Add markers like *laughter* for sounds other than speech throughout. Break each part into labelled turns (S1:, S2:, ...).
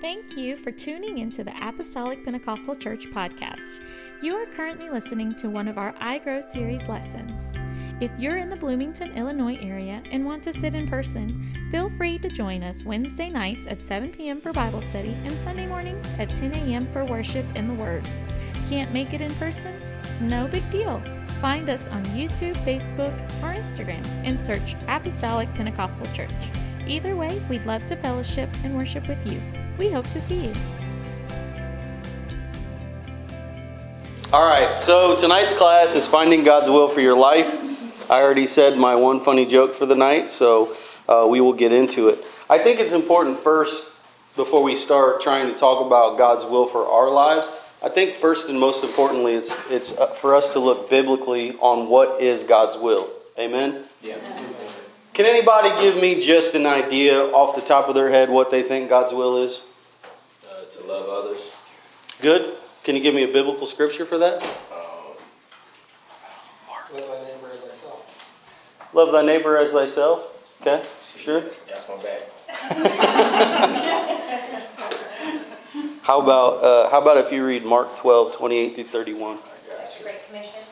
S1: Thank you for tuning into the Apostolic Pentecostal Church podcast. You are currently listening to one of our I Grow series lessons. If you're in the Bloomington, Illinois area and want to sit in person, feel free to join us Wednesday nights at 7 p.m. for Bible study and Sunday mornings at 10 a.m. for worship in the Word. Can't make it in person? No big deal. Find us on YouTube, Facebook, or Instagram and search Apostolic Pentecostal Church. Either way, we'd love to fellowship and worship with you. We hope to see you.
S2: All right, so tonight's class is Finding God's Will for Your Life. I already said my one funny joke for the night, so uh, we will get into it. I think it's important first, before we start trying to talk about God's will for our lives, I think first and most importantly, it's, it's uh, for us to look biblically on what is God's will. Amen?
S3: Yeah.
S2: Can anybody give me just an idea off the top of their head what they think God's will is?
S3: To love others.
S2: Good? Can you give me a biblical scripture for that?
S4: Love thy neighbor as thyself.
S2: Love thy neighbor as thyself. Okay, sure.
S3: That's my bag. *laughs*
S2: How about uh, how about if you read Mark 12, 28 through 31?
S5: Great Commission.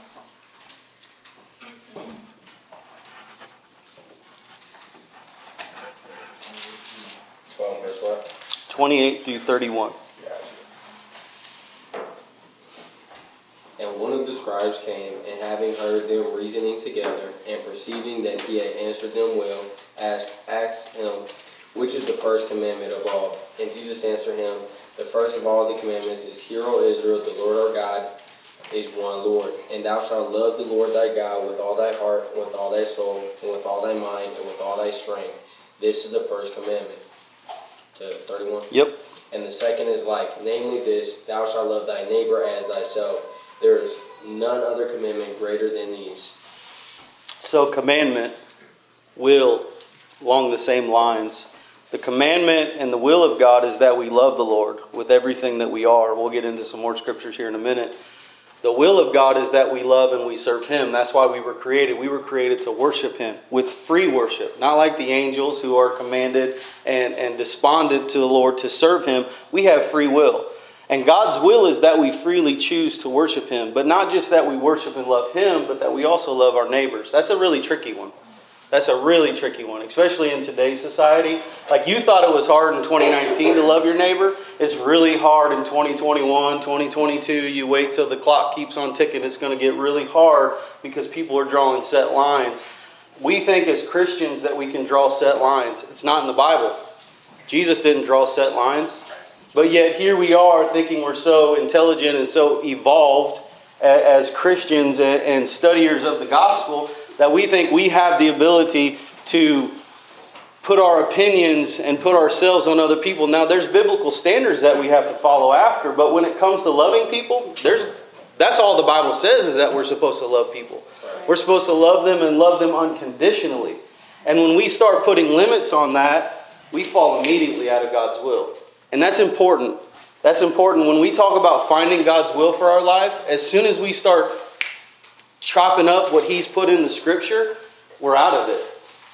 S2: 28 through 31.
S3: Gotcha. And one of the scribes came, and having heard them reasoning together, and perceiving that he had answered them well, asked, asked him, Which is the first commandment of all? And Jesus answered him, The first of all the commandments is, Hear, O Israel, the Lord our God is one Lord. And thou shalt love the Lord thy God with all thy heart, and with all thy soul, and with all thy mind, and with all thy strength. This is the first commandment. To 31.
S2: Yep.
S3: And the second is like, namely this, thou shalt love thy neighbor as thyself. There is none other commandment greater than these.
S2: So commandment, will, along the same lines. The commandment and the will of God is that we love the Lord with everything that we are. We'll get into some more scriptures here in a minute. The will of God is that we love and we serve Him. That's why we were created. We were created to worship Him with free worship, not like the angels who are commanded and, and despondent to the Lord to serve Him. We have free will. And God's will is that we freely choose to worship Him, but not just that we worship and love Him, but that we also love our neighbors. That's a really tricky one. That's a really tricky one, especially in today's society. Like you thought it was hard in 2019 to love your neighbor. It's really hard in 2021, 2022. You wait till the clock keeps on ticking. It's going to get really hard because people are drawing set lines. We think as Christians that we can draw set lines. It's not in the Bible. Jesus didn't draw set lines. But yet here we are thinking we're so intelligent and so evolved as Christians and studiers of the gospel that we think we have the ability to put our opinions and put ourselves on other people. Now there's biblical standards that we have to follow after, but when it comes to loving people, there's that's all the Bible says is that we're supposed to love people. We're supposed to love them and love them unconditionally. And when we start putting limits on that, we fall immediately out of God's will. And that's important. That's important. When we talk about finding God's will for our life, as soon as we start chopping up what He's put in the Scripture, we're out of it.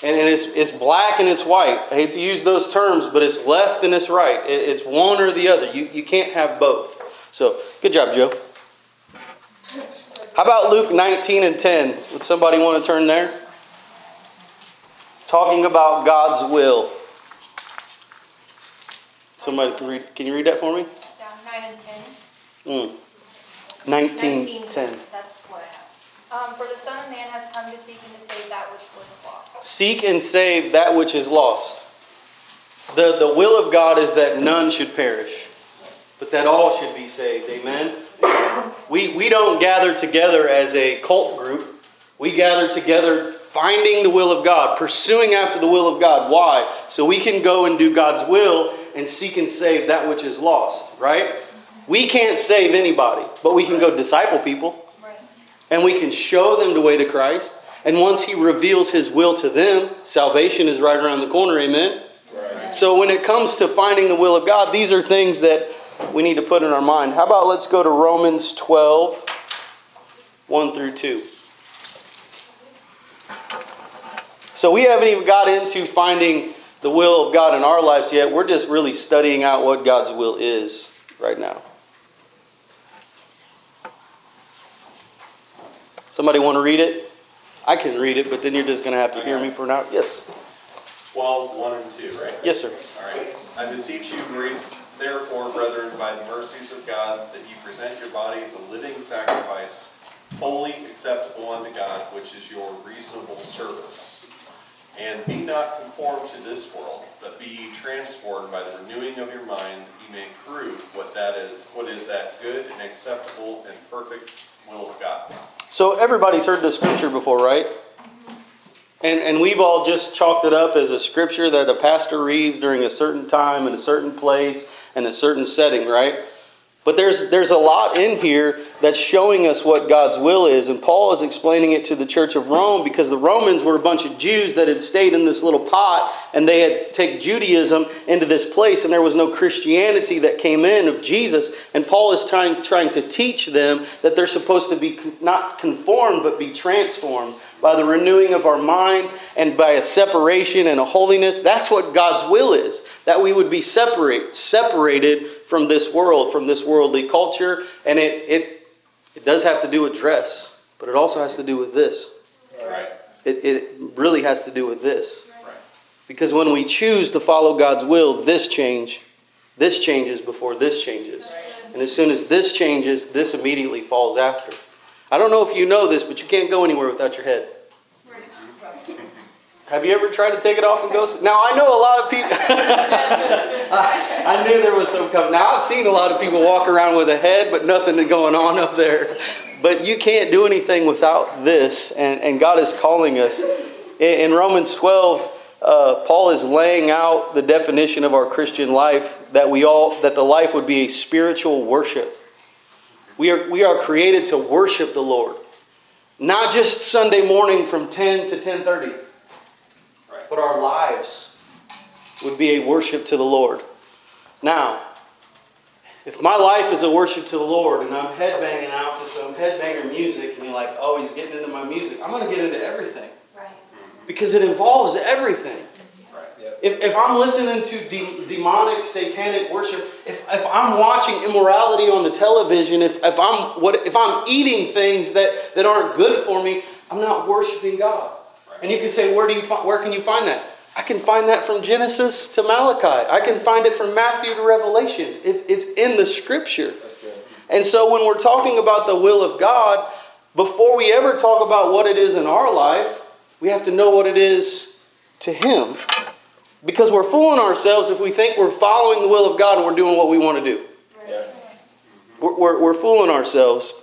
S2: And, and it's, it's black and it's white. I hate to use those terms, but it's left and it's right. It- it's one or the other. You, you can't have both. So, good job, Joe. How about Luke 19 and 10? Would somebody want to turn there? Talking about God's will. Somebody can read. Can you read that for me?
S5: Down nine and ten.
S2: Mm. 19,
S5: 19,
S2: 10.
S5: That's what I have. Um, for the Son of Man has come to seek and to save that which was lost.
S2: Seek and save that which is lost. The, the will of God is that none should perish, but that all should be saved. Amen? We, we don't gather together as a cult group. We gather together finding the will of God, pursuing after the will of God. Why? So we can go and do God's will and seek and save that which is lost, right? We can't save anybody, but we can go disciple people. And we can show them the way to Christ. And once He reveals His will to them, salvation is right around the corner. Amen.
S3: Right.
S2: So when it comes to finding the will of God, these are things that we need to put in our mind. How about let's go to Romans 12, 1 through 2. So we haven't even got into finding the will of God in our lives yet. We're just really studying out what God's will is right now. Somebody want to read it? I can read it, but then you're just going to have to hear me for now. Yes.
S6: 12, 1 and 2, right?
S2: Yes, sir.
S6: All right. I beseech you, therefore, brethren, by the mercies of God, that you present your bodies a living sacrifice, holy, acceptable unto God, which is your reasonable service. And be not conformed to this world, but be transformed by the renewing of your mind, that ye may prove what that is, what is that good and acceptable and perfect will of God.
S2: So everybody's heard this scripture before, right? And, and we've all just chalked it up as a scripture that a pastor reads during a certain time in a certain place and a certain setting, right? But there's, there's a lot in here that's showing us what God's will is. And Paul is explaining it to the church of Rome because the Romans were a bunch of Jews that had stayed in this little pot and they had taken Judaism into this place and there was no Christianity that came in of Jesus. And Paul is trying, trying to teach them that they're supposed to be not conformed but be transformed by the renewing of our minds and by a separation and a holiness. That's what God's will is. That we would be separate, separated from this world, from this worldly culture. And it, it, it does have to do with dress, but it also has to do with this.
S6: Right.
S2: It, it really has to do with this.
S6: Right.
S2: Because when we choose to follow God's will, this change, this changes before this changes. And as soon as this changes, this immediately falls after. I don't know if you know this, but you can't go anywhere without your head. Have you ever tried to take it off and go? Now I know a lot of people. *laughs* I, knew there was some coming. Now I've seen a lot of people walk around with a head, but nothing going on up there. But you can't do anything without this, and, and God is calling us. In, in Romans 12, uh, Paul is laying out the definition of our Christian life that we all that the life would be a spiritual worship. We are we are created to worship the Lord, not just Sunday morning from 10 to 10:30 but our lives would be a worship to the Lord. Now, if my life is a worship to the Lord and I'm headbanging out to some headbanger music and you're like, oh, he's getting into my music, I'm going to get into everything.
S5: Right.
S2: Because it involves everything.
S6: Right.
S2: If, if I'm listening to de- demonic, satanic worship, if, if I'm watching immorality on the television, if, if, I'm, what, if I'm eating things that, that aren't good for me, I'm not worshiping God. And you can say, where, do you fi- where can you find that? I can find that from Genesis to Malachi. I can find it from Matthew to Revelations. It's, it's in the scripture. And so when we're talking about the will of God, before we ever talk about what it is in our life, we have to know what it is to Him. Because we're fooling ourselves if we think we're following the will of God and we're doing what we want to do.
S3: Yeah.
S2: We're, we're, we're fooling ourselves.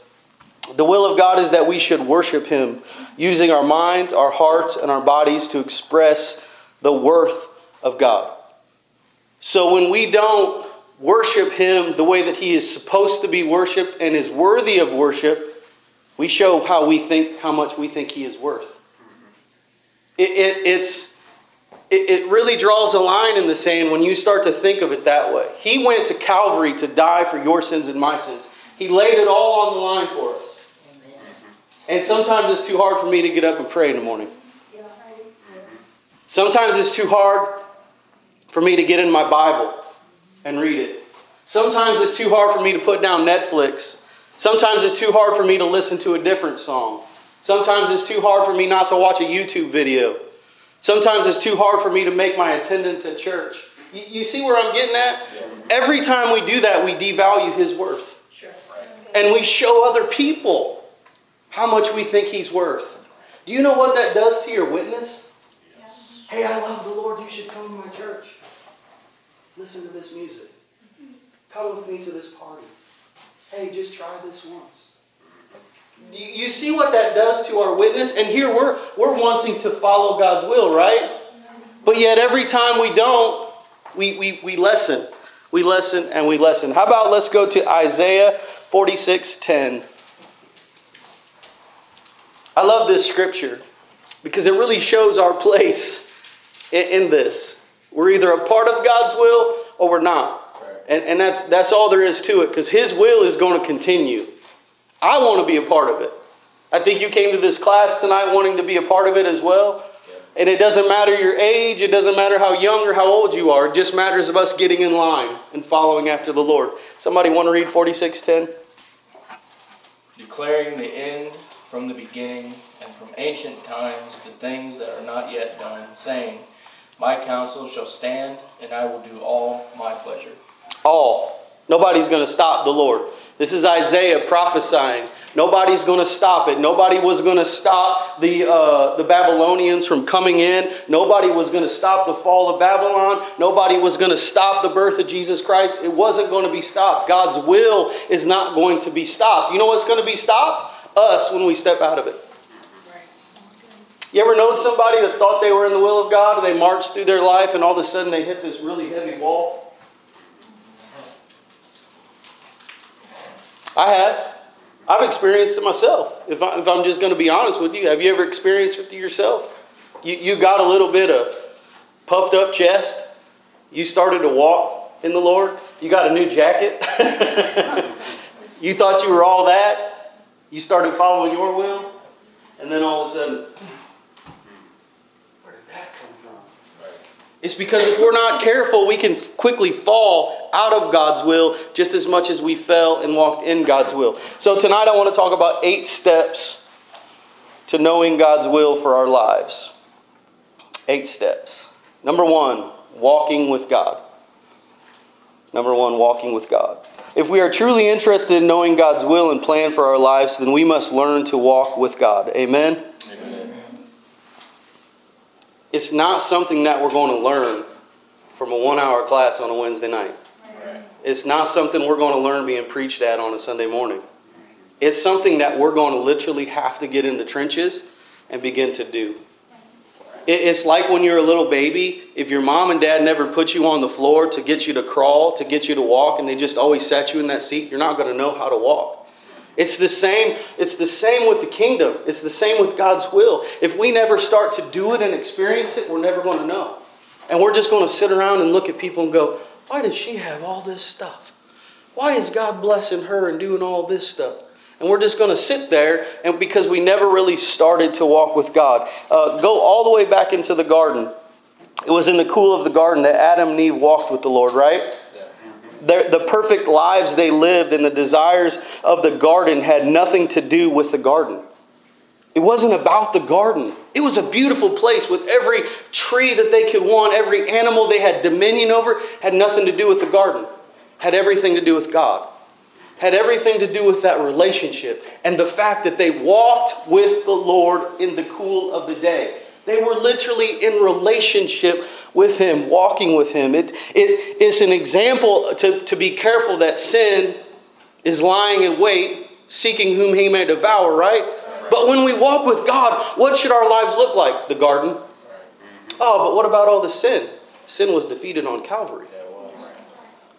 S2: The will of God is that we should worship Him, using our minds, our hearts, and our bodies to express the worth of God. So when we don't worship Him the way that He is supposed to be worshiped and is worthy of worship, we show how we think, how much we think He is worth. It, it, it's, it, it really draws a line in the sand when you start to think of it that way. He went to Calvary to die for your sins and my sins. He laid it all on the line for us. And sometimes it's too hard for me to get up and pray in the morning. Sometimes it's too hard for me to get in my Bible and read it. Sometimes it's too hard for me to put down Netflix. Sometimes it's too hard for me to listen to a different song. Sometimes it's too hard for me not to watch a YouTube video. Sometimes it's too hard for me to make my attendance at church. You, you see where I'm getting at? Every time we do that, we devalue His worth. And we show other people how much we think He's worth. Do you know what that does to your witness?
S6: Yes.
S2: Hey, I love the Lord. You should come to my church. Listen to this music. Come with me to this party. Hey, just try this once. You, you see what that does to our witness? And here we're, we're wanting to follow God's will, right? But yet every time we don't, we, we, we lessen. We lessen and we lessen. How about let's go to Isaiah 46 10. I love this scripture because it really shows our place in, in this. We're either a part of God's will or we're not. And, and that's, that's all there is to it because His will is going to continue. I want to be a part of it. I think you came to this class tonight wanting to be a part of it as well. And it doesn't matter your age, it doesn't matter how young or how old you are. It just matters of us getting in line and following after the Lord. Somebody want to read 4610?
S7: Declaring the end from the beginning and from ancient times the things that are not yet done, saying, My counsel shall stand, and I will do all my pleasure.
S2: All. Nobody's going to stop the Lord. This is Isaiah prophesying. Nobody's going to stop it. Nobody was going to stop the, uh, the Babylonians from coming in. Nobody was going to stop the fall of Babylon. Nobody was going to stop the birth of Jesus Christ. It wasn't going to be stopped. God's will is not going to be stopped. You know what's going to be stopped? Us when we step out of it. You ever know somebody that thought they were in the will of God and they marched through their life and all of a sudden they hit this really heavy wall? I have. I've experienced it myself. If, I, if I'm just going to be honest with you, have you ever experienced it yourself? You, you got a little bit of puffed up chest. You started to walk in the Lord. You got a new jacket. *laughs* you thought you were all that. You started following your will. And then all of a sudden, where did that come from? It's because if we're not careful, we can quickly fall out of God's will just as much as we fell and walked in God's will. So tonight I want to talk about eight steps to knowing God's will for our lives. Eight steps. Number one, walking with God. Number one, walking with God. If we are truly interested in knowing God's will and plan for our lives, then we must learn to walk with God. Amen? Amen. It's not something that we're going to learn from a one hour class on a Wednesday night. It's not something we're going to learn being preached at on a Sunday morning. It's something that we're going to literally have to get in the trenches and begin to do. It's like when you're a little baby, if your mom and dad never put you on the floor to get you to crawl, to get you to walk, and they just always sat you in that seat, you're not going to know how to walk. It's the same, it's the same with the kingdom. It's the same with God's will. If we never start to do it and experience it, we're never going to know. And we're just going to sit around and look at people and go, why does she have all this stuff? Why is God blessing her and doing all this stuff? And we're just going to sit there, and because we never really started to walk with God. Uh, go all the way back into the garden. It was in the cool of the garden that Adam and Eve walked with the Lord, right? The, the perfect lives they lived and the desires of the garden had nothing to do with the garden. It wasn't about the garden. It was a beautiful place with every tree that they could want, every animal they had dominion over, had nothing to do with the garden. Had everything to do with God. Had everything to do with that relationship and the fact that they walked with the Lord in the cool of the day. They were literally in relationship with Him, walking with Him. It, it, it's an example to, to be careful that sin is lying in wait, seeking whom He may devour, right? But when we walk with God, what should our lives look like? The garden. Oh, but what about all the sin? Sin was defeated on Calvary.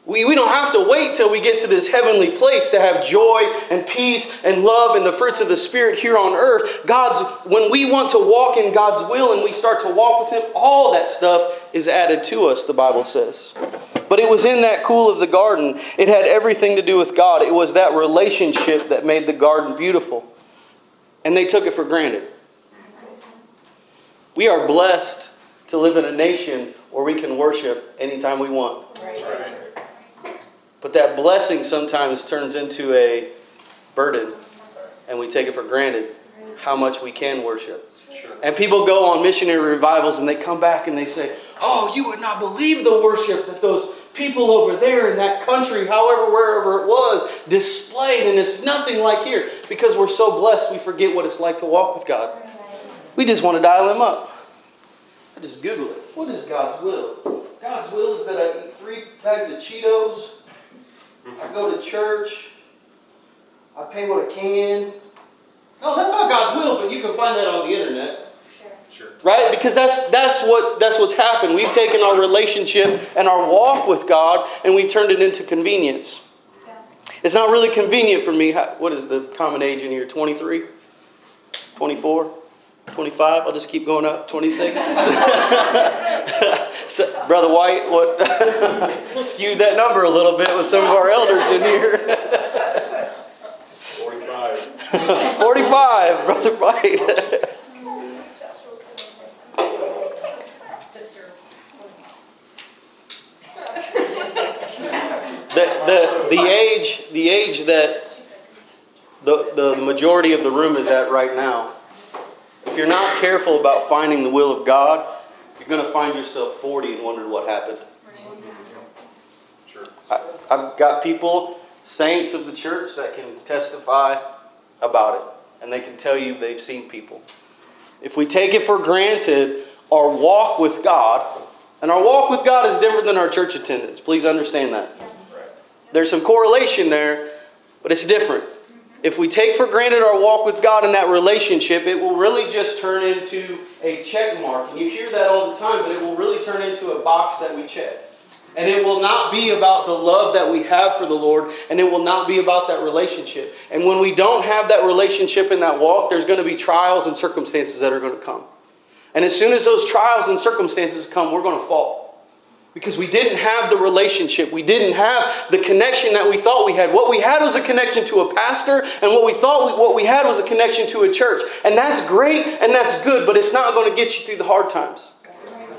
S2: We, we don't have to wait till we get to this heavenly place to have joy and peace and love and the fruits of the Spirit here on earth. God's when we want to walk in God's will and we start to walk with Him, all that stuff is added to us, the Bible says. But it was in that cool of the garden. It had everything to do with God. It was that relationship that made the garden beautiful and they took it for granted. We are blessed to live in a nation where we can worship anytime we want. But that blessing sometimes turns into a burden, and we take it for granted how much we can worship. Sure. And people go on missionary revivals and they come back and they say, Oh, you would not believe the worship that those people over there in that country, however, wherever it was, displayed, and it's nothing like here. Because we're so blessed, we forget what it's like to walk with God. We just want to dial Him up. I just Google it. What is God's will? God's will is that I eat three bags of Cheetos, I go to church, I pay what I can. No, that's not God's will, but you can find that on the internet. Sure. Right? Because that's that's what that's what's happened. We've taken our relationship and our walk with God and we've turned it into convenience. Yeah. It's not really convenient for me. What is the common age in here? 23? 24? 25. I'll just keep going up. 26. *laughs* so, Brother White, what *laughs* skewed that number a little bit with some of our elders in here.
S6: 45. *laughs*
S2: 45, Brother White. The, the, the age the age that the, the majority of the room is at right now if you're not careful about finding the will of God, you're going to find yourself 40 and wonder what happened.
S6: Sure.
S2: I, I've got people, saints of the church, that can testify about it, and they can tell you they've seen people. If we take it for granted, our walk with God, and our walk with God is different than our church attendance. Please understand that. There's some correlation there, but it's different. If we take for granted our walk with God in that relationship, it will really just turn into a check mark. And you hear that all the time, but it will really turn into a box that we check. And it will not be about the love that we have for the Lord, and it will not be about that relationship. And when we don't have that relationship in that walk, there's going to be trials and circumstances that are going to come. And as soon as those trials and circumstances come, we're going to fall. Because we didn't have the relationship. We didn't have the connection that we thought we had. What we had was a connection to a pastor, and what we thought we, what we had was a connection to a church. And that's great and that's good, but it's not going to get you through the hard times.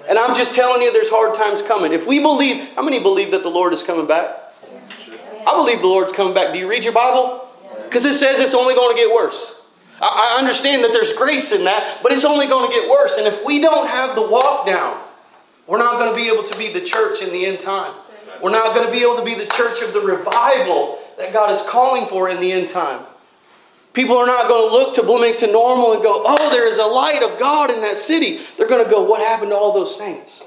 S2: And I'm just telling you, there's hard times coming. If we believe, how many believe that the Lord is coming back? I believe the Lord's coming back. Do you read your Bible? Because it says it's only going to get worse. I understand that there's grace in that, but it's only going to get worse. And if we don't have the walk down, we're not going to be able to be the church in the end time. We're not going to be able to be the church of the revival that God is calling for in the end time. People are not going to look to Bloomington Normal and go, oh, there is a light of God in that city. They're going to go, what happened to all those saints?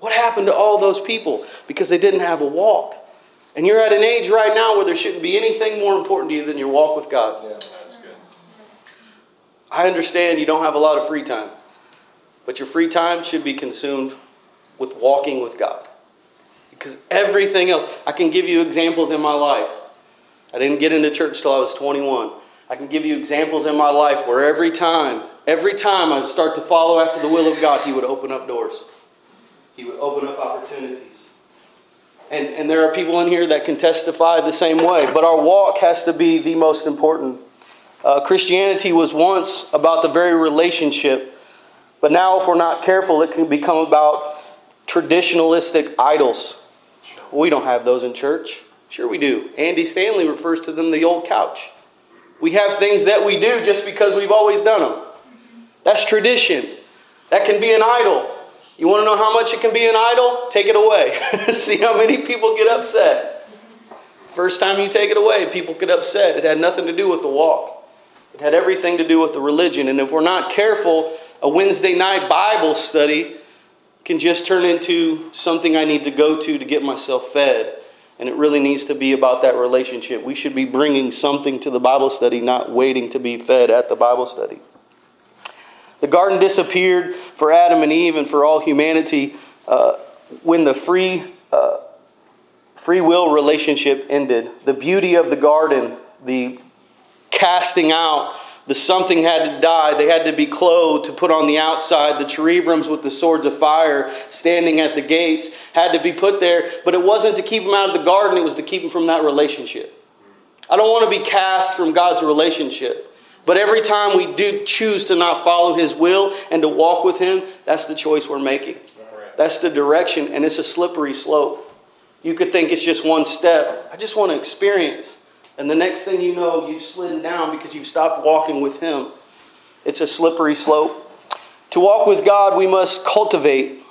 S2: What happened to all those people? Because they didn't have a walk. And you're at an age right now where there shouldn't be anything more important to you than your walk with God.
S3: Yeah.
S6: That's good.
S2: I understand you don't have a lot of free time, but your free time should be consumed with walking with God. Because everything else, I can give you examples in my life. I didn't get into church till I was 21. I can give you examples in my life where every time, every time I start to follow after the will of God, He would open up doors. He would open up opportunities. And, and there are people in here that can testify the same way, but our walk has to be the most important. Uh, Christianity was once about the very relationship, but now, if we're not careful, it can become about traditionalistic idols. We don't have those in church. Sure, we do. Andy Stanley refers to them the old couch. We have things that we do just because we've always done them. That's tradition. That can be an idol. You want to know how much it can be an idol? Take it away. *laughs* See how many people get upset. First time you take it away, people get upset. It had nothing to do with the walk, it had everything to do with the religion. And if we're not careful, a Wednesday night Bible study can just turn into something I need to go to to get myself fed. And it really needs to be about that relationship. We should be bringing something to the Bible study, not waiting to be fed at the Bible study. The garden disappeared for Adam and Eve and for all humanity uh, when the free, uh, free will relationship ended. The beauty of the garden, the casting out, the something had to die. They had to be clothed to put on the outside. The cherubims with the swords of fire standing at the gates had to be put there, but it wasn't to keep them out of the garden, it was to keep them from that relationship. I don't want to be cast from God's relationship. But every time we do choose to not follow His will and to walk with Him, that's the choice we're making. That's the direction, and it's a slippery slope. You could think it's just one step. I just want to experience. And the next thing you know, you've slid down because you've stopped walking with Him. It's a slippery slope. To walk with God, we must cultivate.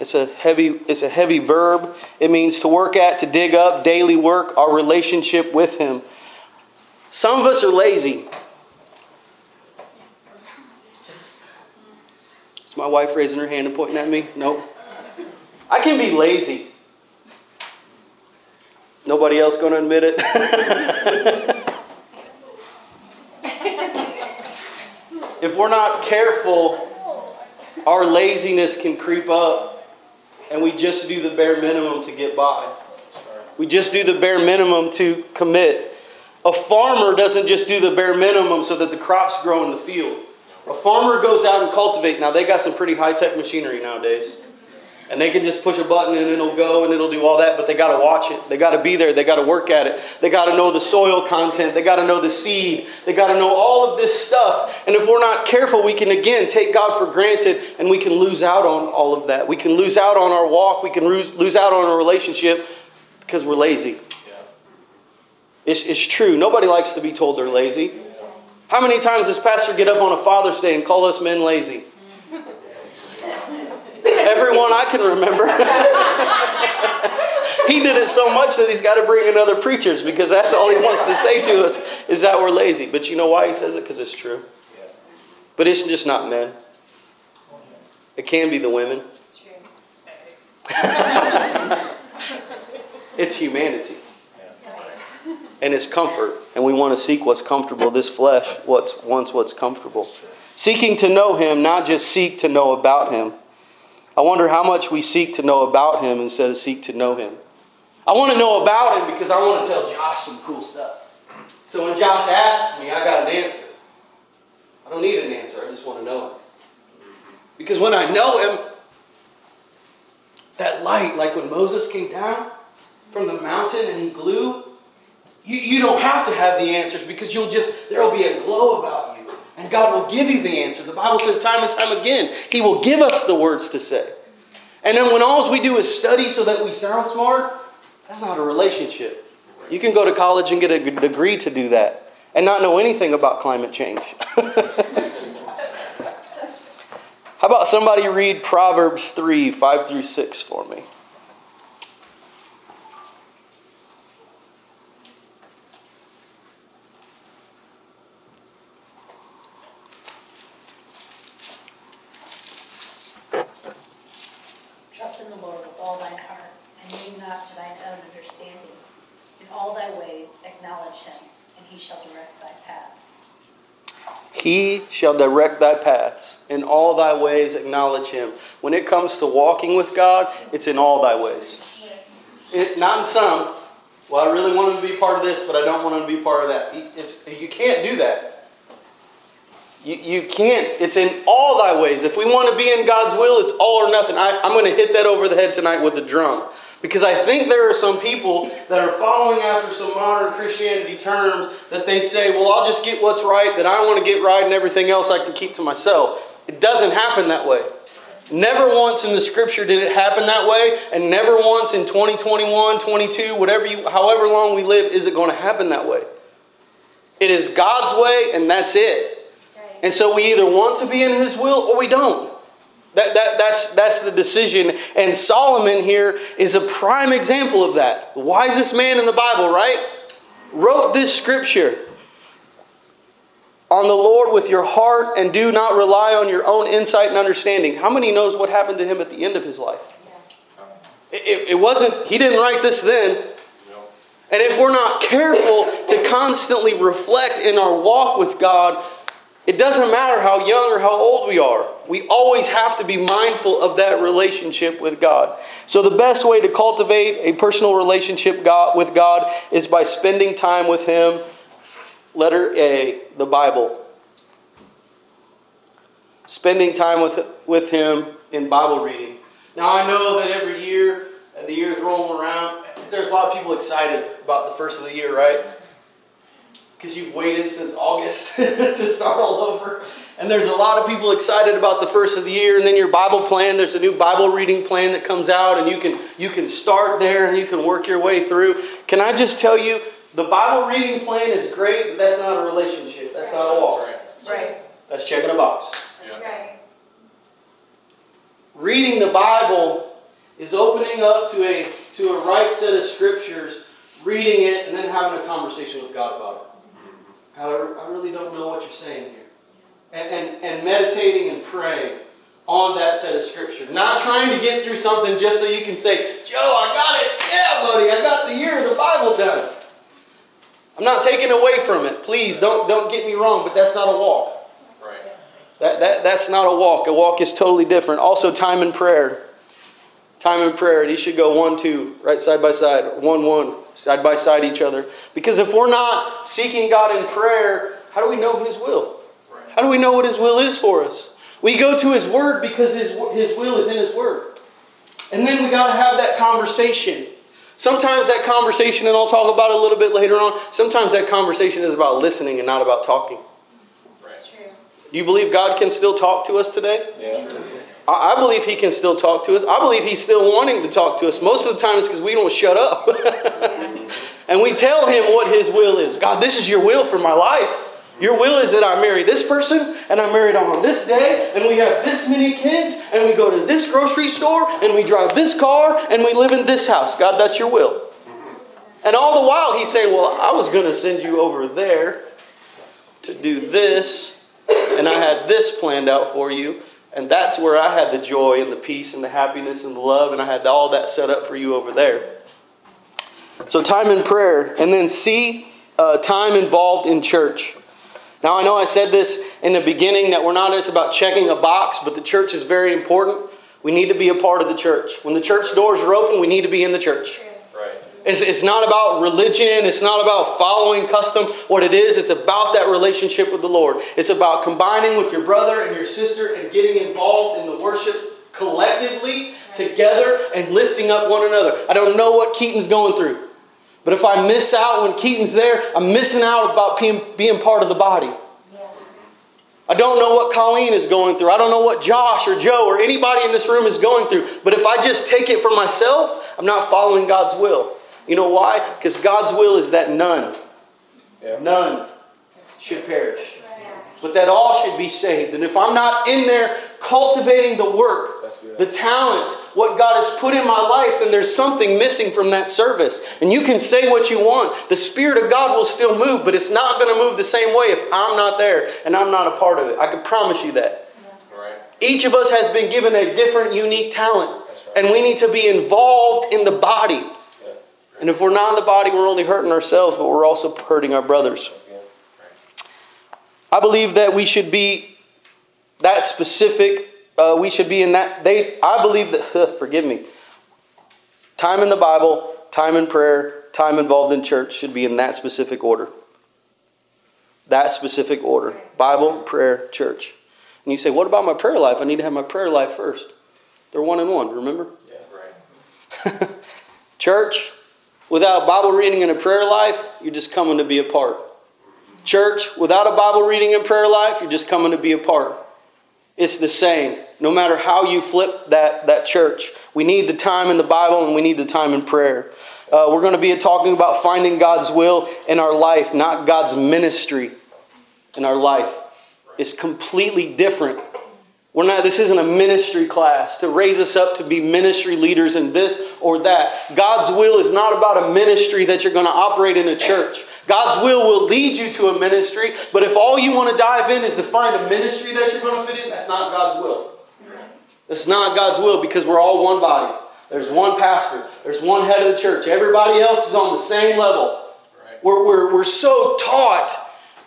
S2: It's a heavy, it's a heavy verb. It means to work at, to dig up, daily work, our relationship with Him. Some of us are lazy. Is my wife raising her hand and pointing at me? Nope. I can be lazy. Nobody else going to admit it? *laughs* if we're not careful, our laziness can creep up and we just do the bare minimum to get by. We just do the bare minimum to commit. A farmer doesn't just do the bare minimum so that the crops grow in the field. A farmer goes out and cultivate. Now they got some pretty high tech machinery nowadays. And they can just push a button and it'll go and it'll do all that, but they got to watch it. They got to be there. They got to work at it. They got to know the soil content. They got to know the seed. They got to know all of this stuff. And if we're not careful, we can again take God for granted and we can lose out on all of that. We can lose out on our walk. We can lose, lose out on our relationship Because we're lazy.
S7: Yeah.
S2: It's, it's true. Nobody likes to be told they're lazy. How many times does Pastor get up on a Father's Day and call us men lazy? Everyone I can remember. he did it so much that he's got to bring in other preachers because that's all he wants to say to us is that we're lazy. But you know why he says it? Because it's true. But it's just not men. It can be the women. *laughs* It's humanity. And it's comfort. And we want to seek what's comfortable. This flesh what's wants what's comfortable. Seeking to know him, not just seek to know about him. I wonder how much we seek to know about him instead of seek to know him. I want to know about him because I want to tell Josh some cool stuff. So when Josh asks me, I got an answer. I don't need an answer, I just want to know him. Because when I know him, that light, like when Moses came down from the mountain and he glue, you, you don't have to have the answers because you'll just, there'll be a glow about. And God will give you the answer. The Bible says time and time again, He will give us the words to say. And then when all we do is study so that we sound smart, that's not a relationship. You can go to college and get a degree to do that and not know anything about climate change. *laughs* How about somebody read Proverbs 3 5 through 6 for me?
S8: Trust in the Lord with all thine heart, and lean not to thine own understanding. In all thy ways acknowledge him, and he shall direct thy paths.
S2: He shall direct thy paths. In all thy ways acknowledge him. When it comes to walking with God, it's in all thy ways. It, not in some. Well, I really want him to be part of this, but I don't want him to be part of that. It's, you can't do that. You, you can't. It's in all thy ways. If we want to be in God's will, it's all or nothing. I, I'm going to hit that over the head tonight with the drum. Because I think there are some people that are following after some modern Christianity terms that they say, well, I'll just get what's right, that I want to get right, and everything else I can keep to myself. It doesn't happen that way. Never once in the scripture did it happen that way, and never once in 2021, 22, whatever you, however long we live, is it going to happen that way. It is God's way, and that's it. And so we either want to be in His will or we don't. That, that, that's, that's the decision. And Solomon here is a prime example of that. The wisest man in the Bible, right? Wrote this scripture on the Lord with your heart and do not rely on your own insight and understanding. How many knows what happened to him at the end of his life? It, it, wasn't, he didn't write this then. And if we're not careful to constantly reflect in our walk with God, it doesn't matter how young or how old we are. We always have to be mindful of that relationship with God. So, the best way to cultivate a personal relationship with God is by spending time with Him. Letter A, the Bible. Spending time with, with Him in Bible reading. Now, I know that every year, the year's rolling around, there's a lot of people excited about the first of the year, right? Because you've waited since August *laughs* to start all over. And there's a lot of people excited about the first of the year, and then your Bible plan. There's a new Bible reading plan that comes out, and you can you can start there and you can work your way through. Can I just tell you, the Bible reading plan is great, but that's not a relationship. That's not a walk.
S8: That's right.
S2: That's checking a box.
S8: That's right.
S2: Reading the Bible is opening up to a to a right set of scriptures, reading it, and then having a conversation with God about it. I really don't know what you're saying here. And, and, and meditating and praying on that set of scripture. Not trying to get through something just so you can say, Joe, I got it. Yeah, buddy, I got the year of the Bible done. I'm not taking away from it. Please don't, don't get me wrong, but that's not a walk.
S6: Right.
S2: That, that, that's not a walk. A walk is totally different. Also, time in prayer. Time in prayer. These should go one, two, right side by side. One, one, side by side each other. Because if we're not seeking God in prayer, how do we know His will? How do we know what His will is for us? We go to His Word because His, His will is in His Word. And then we got to have that conversation. Sometimes that conversation, and I'll talk about it a little bit later on, sometimes that conversation is about listening and not about talking.
S8: That's true.
S2: Do you believe God can still talk to us today?
S7: Yeah.
S2: I, believe He can still talk to us. I believe He's still wanting to talk to us. Most of the time, it's because we don't shut up. *laughs* and we tell Him what His will is. God, this is your will for my life. Your will is that I marry this person, and I married on this day, and we have this many kids, and we go to this grocery store, and we drive this car, and we live in this house. God, that's your will. And all the while, he's saying, Well, I was going to send you over there to do this, and I had this planned out for you. And that's where I had the joy and the peace and the happiness and the love, and I had all that set up for you over there. So, time in prayer. And then, C, uh, time involved in church. Now, I know I said this in the beginning that we're not just about checking a box, but the church is very important. We need to be a part of the church. When the church doors are open, we need to be in the church. It's, it's not about religion. It's not about following custom. What it is, it's about that relationship with the Lord. It's about combining with your brother and your sister and getting involved in the worship collectively, together, and lifting up one another. I don't know what Keaton's going through. But if I miss out when Keaton's there, I'm missing out about being, being part of the body. I don't know what Colleen is going through. I don't know what Josh or Joe or anybody in this room is going through. But if I just take it for myself, I'm not following God's will. You know why? Because God's will is that none,
S3: Yeah.
S2: none should perish. But that all should be saved. And if I'm not in there cultivating the work, the talent, what God has put in my life, then there's something missing from that service. And you can say what you want. The Spirit of God will still move, but it's not going to move the same way if I'm not there and I'm not a part of it. I can promise you that.
S6: Right.
S2: Each of us has been given a different, unique talent.
S3: Right.
S2: And we need to be involved in the body. And if we're not in the body, we're only hurting ourselves, but we're also hurting our brothers. I believe that we should be that specific. Uh, we should be in that. They. I believe that. *laughs* forgive me. Time in the Bible, time in prayer, time involved in church should be in that specific order. That specific order: Bible, prayer, church. And you say, "What about my prayer life? I need to have my prayer life first. They're one and one. Remember, Yeah,
S6: Right. *laughs*
S2: church without Bible reading and a prayer life, you're just coming to be a part. Church, without a Bible reading and prayer life, you're just coming to be a part. It's the same. No matter how you flip that, that church, we need the time in the Bible and we need the time in prayer. Uh, we're going to be talking about finding God's will in our life, not God's ministry in our life. It's completely different. We're not, this isn't a ministry class to raise us up to be ministry leaders in this or that. God's will is not about a ministry that you're going to operate in a church. God's will will lead you to a ministry, but if all you want to dive in is to find a ministry that you're going to fit in, that's not God's will. It's not God's will because we're all one body. There's one pastor, there's one head of the church. Everybody else is on the same level. We're, we're, we're so taught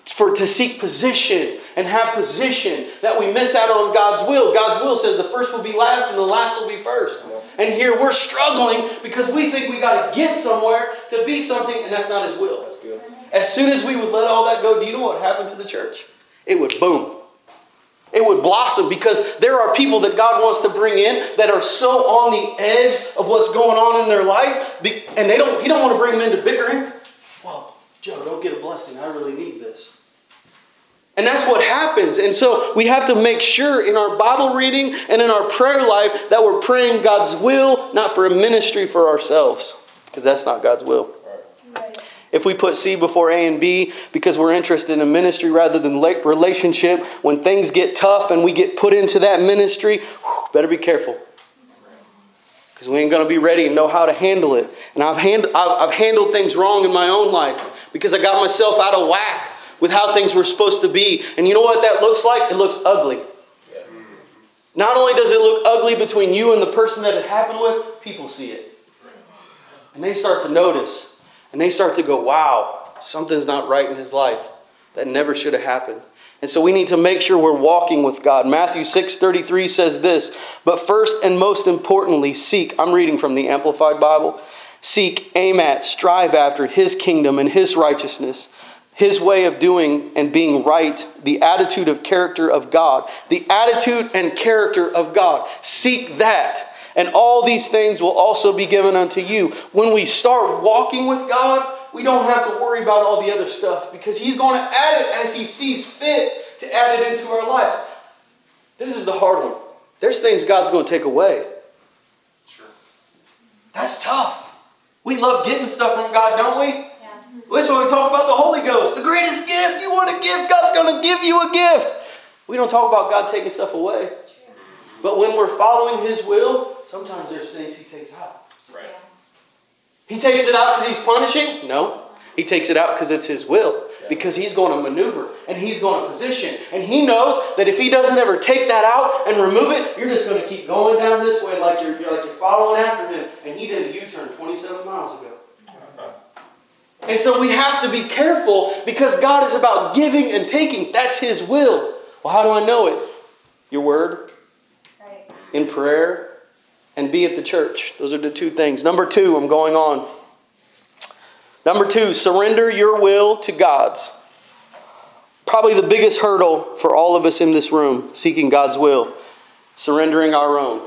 S2: for to seek position and have position that we miss out on God's will. God's will says the first will be last and the last will be first. And here we're struggling because we think we got to get somewhere to be something, and that's not His will.
S3: That's good.
S2: As soon as we would let all that go, do you know what happened to the church? It would boom. It would blossom because there are people that God wants to bring in that are so on the edge of what's going on in their life, and they don't. He don't want to bring them into bickering. Joe, don't get a blessing. I really need this. And that's what happens. And so we have to make sure in our Bible reading and in our prayer life that we're praying God's will, not for a ministry for ourselves, because that's not God's will. If we put C before A and B because we're interested in a ministry rather than relationship, when things get tough and we get put into that ministry, whew, better be careful. Because we ain't going to be ready and know how to handle it. And I've, hand- I've, I've handled things wrong in my own life because I got myself out of whack with how things were supposed to be. And you know what that looks like? It looks ugly. Not only does it look ugly between you and the person that it happened with, people see it. And they start to notice. And they start to go, wow, something's not right in his life. That never should have happened. And so we need to make sure we're walking with God. Matthew 6:33 says this, but first and most importantly, seek. I'm reading from the Amplified Bible. Seek, aim at, strive after his kingdom and his righteousness, his way of doing and being right, the attitude of character of God. The attitude and character of God. Seek that. And all these things will also be given unto you. When we start walking with God, we don't have to worry about all the other stuff because He's going to add it as He sees fit to add it into our lives. This is the hard one. There's things God's going to take away.
S6: Sure.
S7: That's tough. We love getting stuff from God, don't we?
S8: Yeah.
S2: That's why we talk about the Holy Ghost. The greatest gift. You want a gift, God's going to give you a gift. We don't talk about God taking stuff away. But when we're following His will, sometimes there's things He takes out.
S6: Right.
S2: He takes it out because He's punishing? No. He takes it out because it's His will. Because He's going to maneuver and He's going to position. And He knows that if He doesn't ever take that out and remove it, you're just going to keep going down this way like you're, like you're following after Him. And He did a U turn 27 miles ago. And so we have to be careful because God is about giving and taking. That's His will. Well, how do I know it? Your word, in prayer, and be at the church. Those are the two things. Number two, I'm going on. Number two, surrender your will to God's. Probably the biggest hurdle for all of us in this room, seeking God's will, surrendering our own.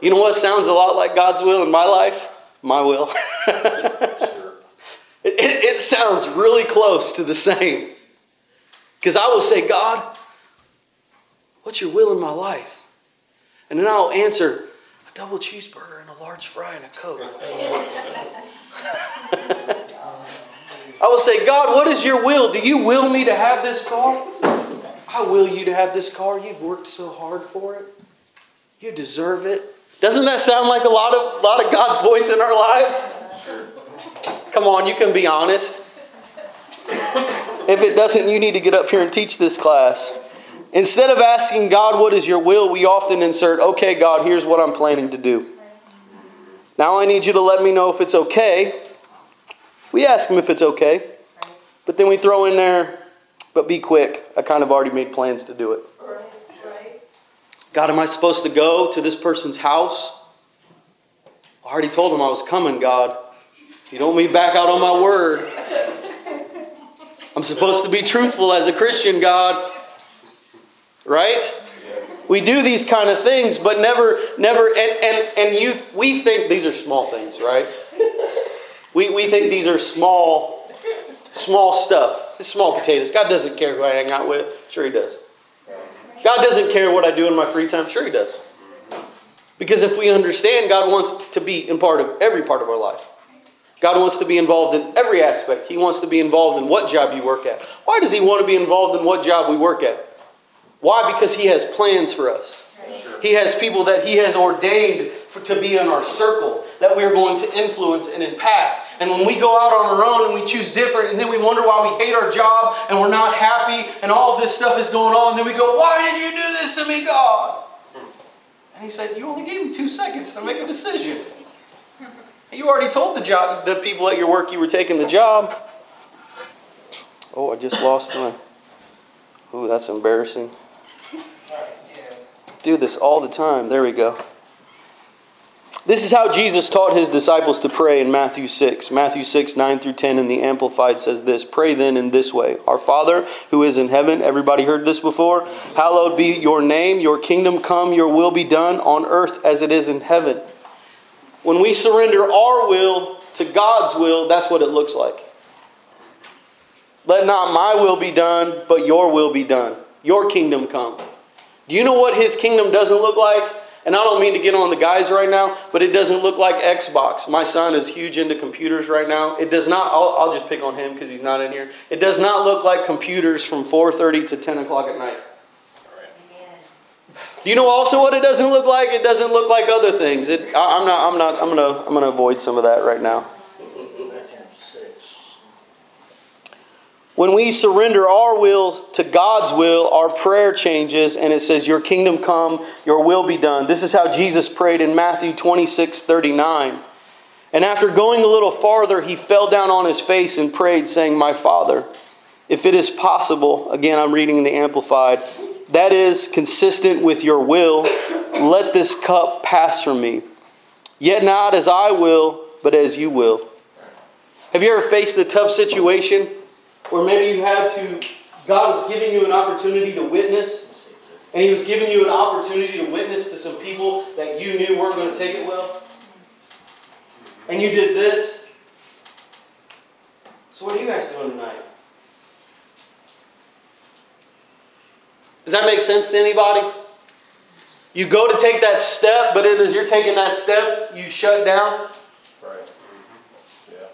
S2: You know what sounds a lot like God's will in my life? My will. *laughs* It, it, it sounds really close to the same. Because I will say, God, what's your will in my life? And then I'll answer, double cheeseburger and a large fry and a Coke. *laughs* I will say, God, what is your will? Do you will me to have this car? I will you to have this car. You've worked so hard for it. You deserve it. Doesn't that sound like a lot of, lot of God's voice in our lives? Come on, you can be honest. If it doesn't, you need to get up here and teach this class. Instead of asking God, what is your will, we often insert, okay, God, here's what I'm planning to do. Now I need you to let me know if it's okay. We ask Him if it's okay. But then we throw in there, but be quick. I kind of already made plans to do it. God, am I supposed to go to this person's house? I already told him I was coming, God. You don't me back out on my word. I'm supposed to be truthful as a Christian, God. Right? We do these kind of things, but never, never, and, and, and you, we think these are small things, right? We, we think these are small, small stuff. It's small potatoes. God doesn't care who I hang out with. Sure, He does. God doesn't care what I do in my free time. Sure, He does. Because if we understand, God wants to be in part of every part of our life. God wants to be involved in every aspect. He wants to be involved in what job you work at. Why does He want to be involved in what job we work at? Why? Because He has plans for us.
S6: Sure.
S2: He has people that He has ordained for, to be in our circle that we are going to influence and impact. And when we go out on our own and we choose different, and then we wonder why we hate our job and we're not happy and all this stuff is going on, then we go, Why did you do this to me, God? And He said, You only gave me two seconds to make a decision. You already told the job, the people at your work you were taking the job. Oh, I just lost my. Ooh, that's embarrassing. Do this all the time. There we go. This is how Jesus taught his disciples to pray in Matthew 6. Matthew 6, 9 through 10 in the Amplified says this Pray then in this way Our Father who is in heaven, everybody heard this before? Hallowed be your name, your kingdom come, your will be done on earth as it is in heaven. When we surrender our will to God's will, that's what it looks like. Let not my will be done, but your will be done. Your kingdom come. Do you know what his kingdom doesn't look like? And I don't mean to get on the guys right now, but it doesn't look like Xbox. My son is huge into computers right now. It does not, I'll, I'll just pick on him because he's not in here. It does not look like computers from 4.30 to 10 o'clock at night. Do you know also what it doesn't look like? It doesn't look like other things. It, I, I'm not. I'm not. I'm gonna. I'm gonna avoid some of that right now. When we surrender our will to God's will, our prayer changes, and it says, "Your kingdom come, Your will be done." This is how Jesus prayed in Matthew 26, 39. And after going a little farther, he fell down on his face and prayed, saying, "My Father, if it is possible, again I'm reading the Amplified, that is consistent with your will, let this cup pass from me. Yet not as I will, but as you will. Have you ever faced a tough situation where maybe you had to, God was giving you an opportunity to witness, and He was giving you an opportunity to witness to some people that you knew weren't going to take it well? And you did this? So, what are you guys doing tonight? Does that make sense to anybody? You go to take that step, but as you're taking that step, you shut down.
S3: Right. Yeah.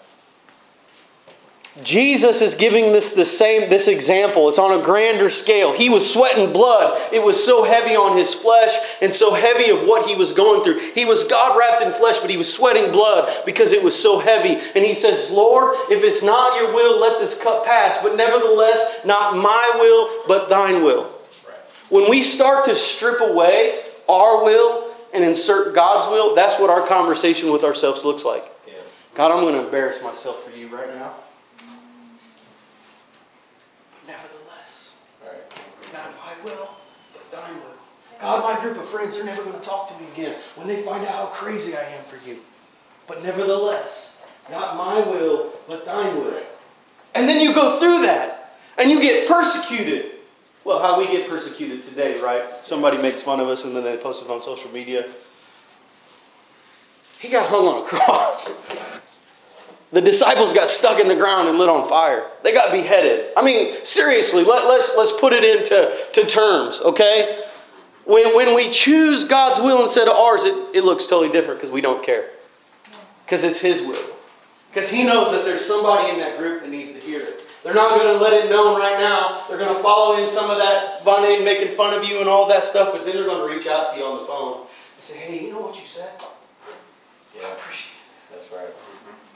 S2: Jesus is giving this the same this example. It's on a grander scale. He was sweating blood. It was so heavy on his flesh and so heavy of what he was going through. He was God wrapped in flesh, but he was sweating blood because it was so heavy. And he says, "Lord, if it's not your will, let this cup pass, but nevertheless, not my will, but thine will." When we start to strip away our will and insert God's will, that's what our conversation with ourselves looks like. God, I'm going to embarrass myself for you right now. Nevertheless,
S3: Right.
S2: not my will, but thine will. God, my group of friends they're never going to talk to me again when they find out how crazy I am for you. But nevertheless, not my will, but thine will. And then you go through that and you get persecuted. Well, how we get persecuted today, right? Somebody makes fun of us and then they post it on social media. He got hung on a cross. *laughs* The disciples got stuck in the ground and lit on fire. They got beheaded. I mean, seriously, let, let's, let's put it into to terms, okay? When, when we choose God's will instead of ours, it, it looks totally different because we don't care. Because it's His will. Because He knows that there's somebody in that group that needs to hear it. They're not going to let it known right now. They're going to follow in some of that funny and making fun of you and all that stuff, but then they're going to reach out to you on the phone and say, hey, you know what you said?
S3: Yeah.
S2: I appreciate it.
S3: That's right.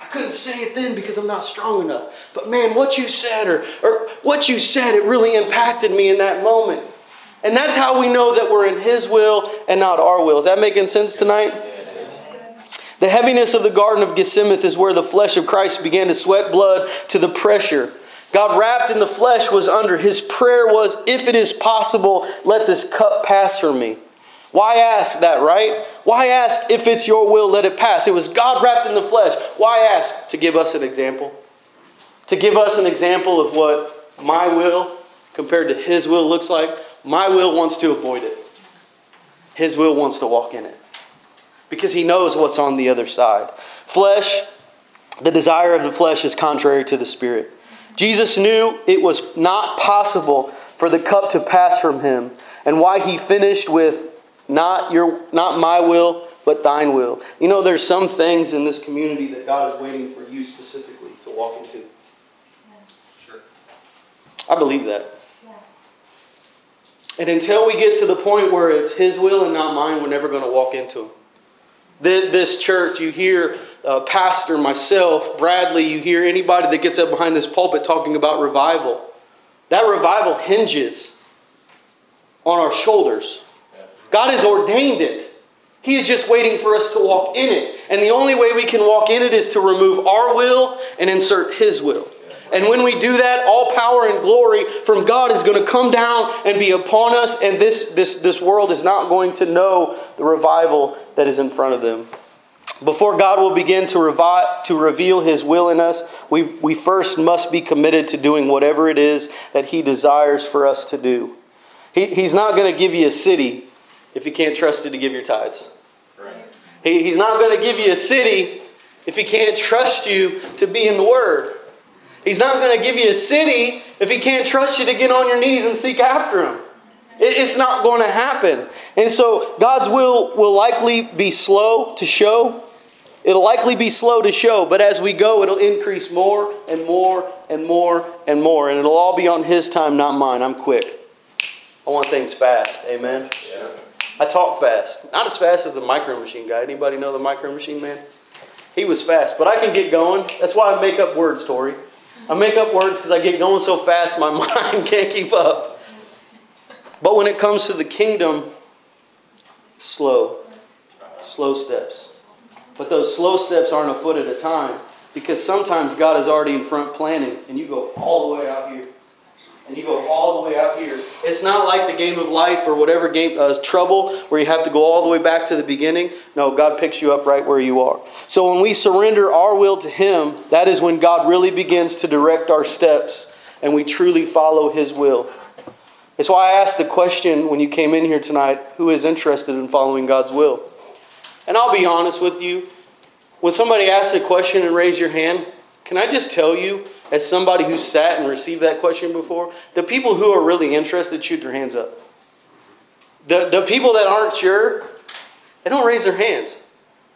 S2: I couldn't say it then because I'm not strong enough. But man, what you said or, or what you said, it really impacted me in that moment. And that's how we know that we're in His will and not our will. Is that making sense tonight? The heaviness of the Garden of Gethsemane is where the flesh of Christ began to sweat blood to the pressure. God wrapped in the flesh was under. His prayer was, if it is possible, let this cup pass from me. Why ask that, right? Why ask if it's your will, let it pass? It was God wrapped in the flesh. Why ask to give us an example? To give us an example of what my will compared to His will looks like. My will wants to avoid it, His will wants to walk in it because He knows what's on the other side. Flesh, the desire of the flesh is contrary to the Spirit. Jesus knew it was not possible for the cup to pass from Him, and why He finished with not your not my will but thine will. You know there's some things in this community that god is waiting for you specifically to walk into.
S6: Sure.
S2: i believe that. And until we get to the point where it's his will and not mine we're never going to walk into them this church you hear uh, pastor myself bradley you hear anybody that gets up behind this pulpit talking about revival. That revival hinges on our shoulders God has ordained it. He is just waiting for us to walk in it. And the only way we can walk in it is to remove our will and insert His will. And when we do that, all power and glory from God is going to come down and be upon us, and this, this, this world is not going to know the revival that is in front of them. Before God will begin to, revi- to reveal His will in us, we, we first must be committed to doing whatever it is that He desires for us to do. He, he's not going to give you a city if He can't trust you to give your tithes.
S3: Right.
S2: He, he's not going to give you a city if He can't trust you to be in the Word. He's not going to give you a city if He can't trust you to get on your knees and seek after Him. It- it's not going to happen. And so God's will will likely be slow to show. It'll likely be slow to show, but as we go, it'll increase more and more and more and more. And it'll all be on His time, not mine. I'm quick. I want things fast. Amen.
S3: Yeah.
S2: I talk fast. Not as fast as the micro machine guy. Anybody know the micro machine man? He was fast, but I can get going. That's why I make up words, Tori. I make up words because I get going so fast my *laughs* mind can't keep up. But when it comes to the kingdom, slow. Slow steps. But those slow steps aren't a foot at a time because sometimes God is already in front planning and you go all the way out here and you go all the way out here. It's not like the game of life or whatever game uh, trouble where you have to go all the way back to the beginning. No, God picks you up right where you are. So when we surrender our will to Him, that is when God really begins to direct our steps and we truly follow His will. That's why I asked the question when you came in here tonight who is interested in following God's will? And I'll be honest with you. When somebody asks a question and raise your hand, can I just tell you, as somebody who sat and received that question before, the people who are really interested shoot their hands up. The, the people that aren't sure, they don't raise their hands.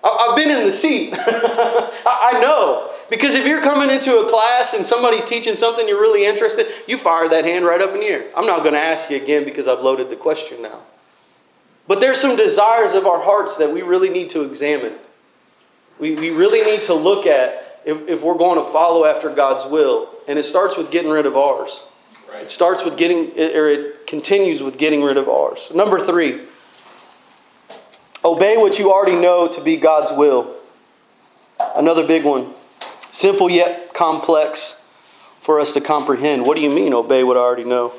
S2: I, have been in the seat. *laughs* I, I know. Because if you're coming into a class and somebody's teaching something you're really interested, you fire that hand right up in the air. I'm not going to ask you again because I've loaded the question now. But there's some desires of our hearts that we really need to examine. We, we really need to look at if, if we're going to follow after God's will. And it starts with getting rid of ours. Right. It starts with getting, or it continues with getting rid of ours. Number three, obey what you already know to be God's will. Another big one. Simple yet complex for us to comprehend. What do you mean, obey what I already know?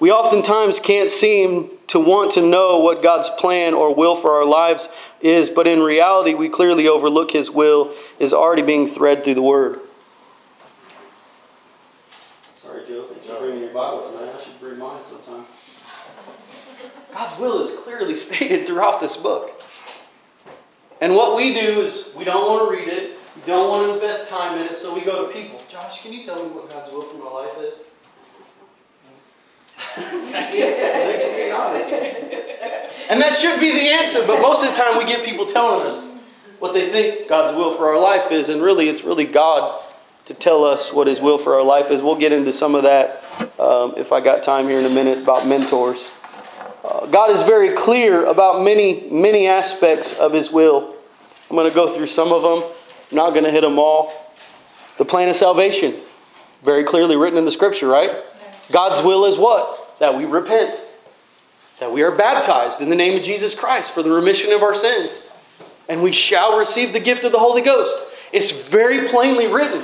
S2: We oftentimes can't seem to want to know what God's plan or will for our lives is, but in reality, we clearly overlook His will is already being thread through the Word. Sorry, Joe. Thanks for bringing your Bible tonight. I should bring mine sometime. God's will is clearly *laughs* stated throughout this book. And what we do is we don't want to read it, we don't want to invest time in it, so we go to people. Josh, can you tell me what God's will for my life is? *laughs* And that should be the answer, but most of the time we get people telling us what they think God's will for our life is, and really it's really God to tell us what His will for our life is. We'll get into some of that um, if I got time here in a minute about mentors. Uh, God is very clear about many, many aspects of His will. I'm going to go through some of them. I'm not going to hit them all. The plan of salvation, very clearly written in the scripture, right? God's will is what? That we repent, that we are baptized in the name of Jesus Christ for the remission of our sins, and we shall receive the gift of the Holy Ghost. It's very plainly written.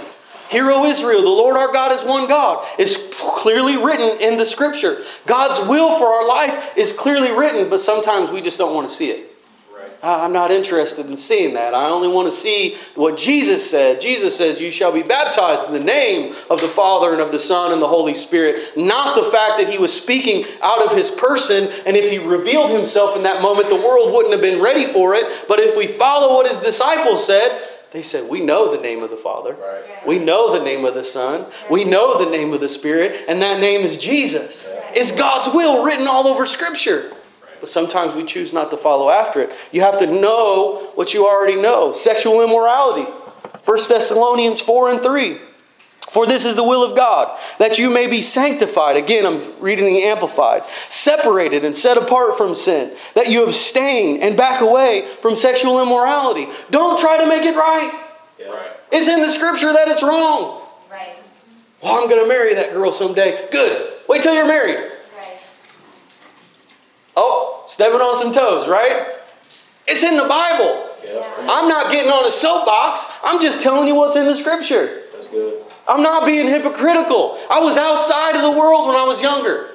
S2: Hear, O Israel, the Lord our God is one God. It's clearly written in the scripture. God's will for our life is clearly written, but sometimes we just don't want to see it. I'm not interested in seeing that. I only want to see what Jesus said. Jesus says, You shall be baptized in the name of the Father and of the Son and the Holy Spirit. Not the fact that he was speaking out of his person, and if he revealed himself in that moment, the world wouldn't have been ready for it. But if we follow what his disciples said, they said, We know the name of the Father. Right. We know the name of the Son. We know the name of the Spirit, and that name is Jesus. It's God's will written all over Scripture but sometimes we choose not to follow after it. You have to know what you already know. Sexual immorality. 1 Thessalonians 4 and 3. For this is the will of God, that you may be sanctified. Again, I'm reading the Amplified. Separated and set apart from sin, that you abstain and back away from sexual immorality. Don't try to make it right. Yeah. right. It's in the scripture that it's wrong. Right. Well, I'm going to marry that girl someday. Good. Wait till you're married. Oh, stepping on some toes, right? It's in the Bible. I'm not getting on a soapbox. I'm just telling you what's in the scripture.
S3: That's good.
S2: I'm not being hypocritical. I was outside of the world when I was younger.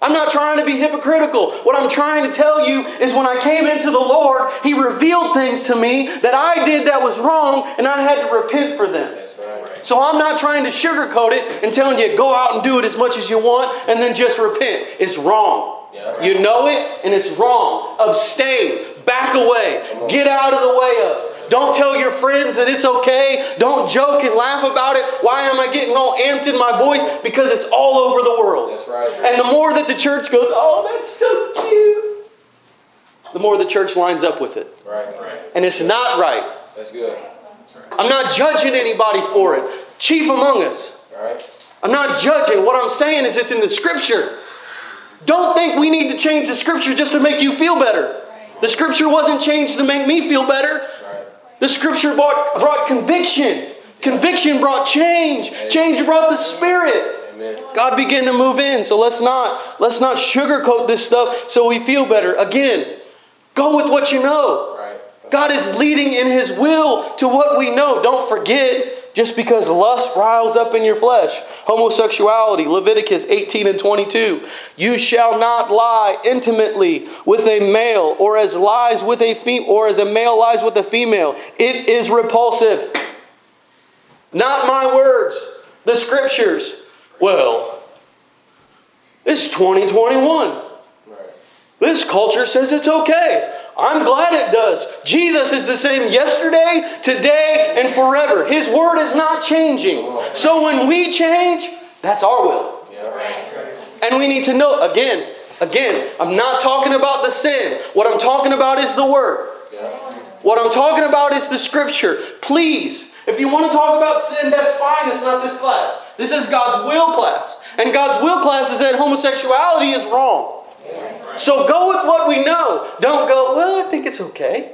S2: I'm not trying to be hypocritical. What I'm trying to tell you is when I came into the Lord, He revealed things to me that I did that was wrong, and I had to repent for them. Right. So I'm not trying to sugarcoat it and telling you go out and do it as much as you want and then just repent. It's wrong. You know it and it's wrong. Abstain. Back away. Get out of the way of. Don't tell your friends that it's okay. Don't joke and laugh about it. Why am I getting all amped in my voice? Because it's all over the world.
S3: That's right.
S2: And the more that the church goes, oh, that's so cute, the more the church lines up with it.
S3: Right. right.
S2: And it's not right.
S3: That's good. That's
S2: right. I'm not judging anybody for it. Chief among us.
S3: Right.
S2: I'm not judging. What I'm saying is it's in the scripture. Don't think we need to change the scripture just to make you feel better. The scripture wasn't changed to make me feel better. The scripture brought, brought conviction. Conviction brought change. Change brought the spirit. God began to move in. So let's not let's not sugarcoat this stuff so we feel better. Again, go with what you know. God is leading in his will to what we know. Don't forget just because lust riles up in your flesh. Homosexuality, Leviticus 18 and 22. You shall not lie intimately with a male, or as lies with a fem- or as a male lies with a female. It is repulsive. Not my words, the scriptures. Well, it's 2021. This culture says it's okay. I'm glad it does. Jesus is the same yesterday, today, and forever. His word is not changing. So when we change, that's our will. And we need to know, again, Again, I'm not talking about the sin. What I'm talking about is the Word. What I'm talking about is the Scripture. Please, if you want to talk about sin, that's fine. It's not this class. This is God's will class. And God's will class is that homosexuality is wrong. So go with what we know. Don't go, well, I think it's okay.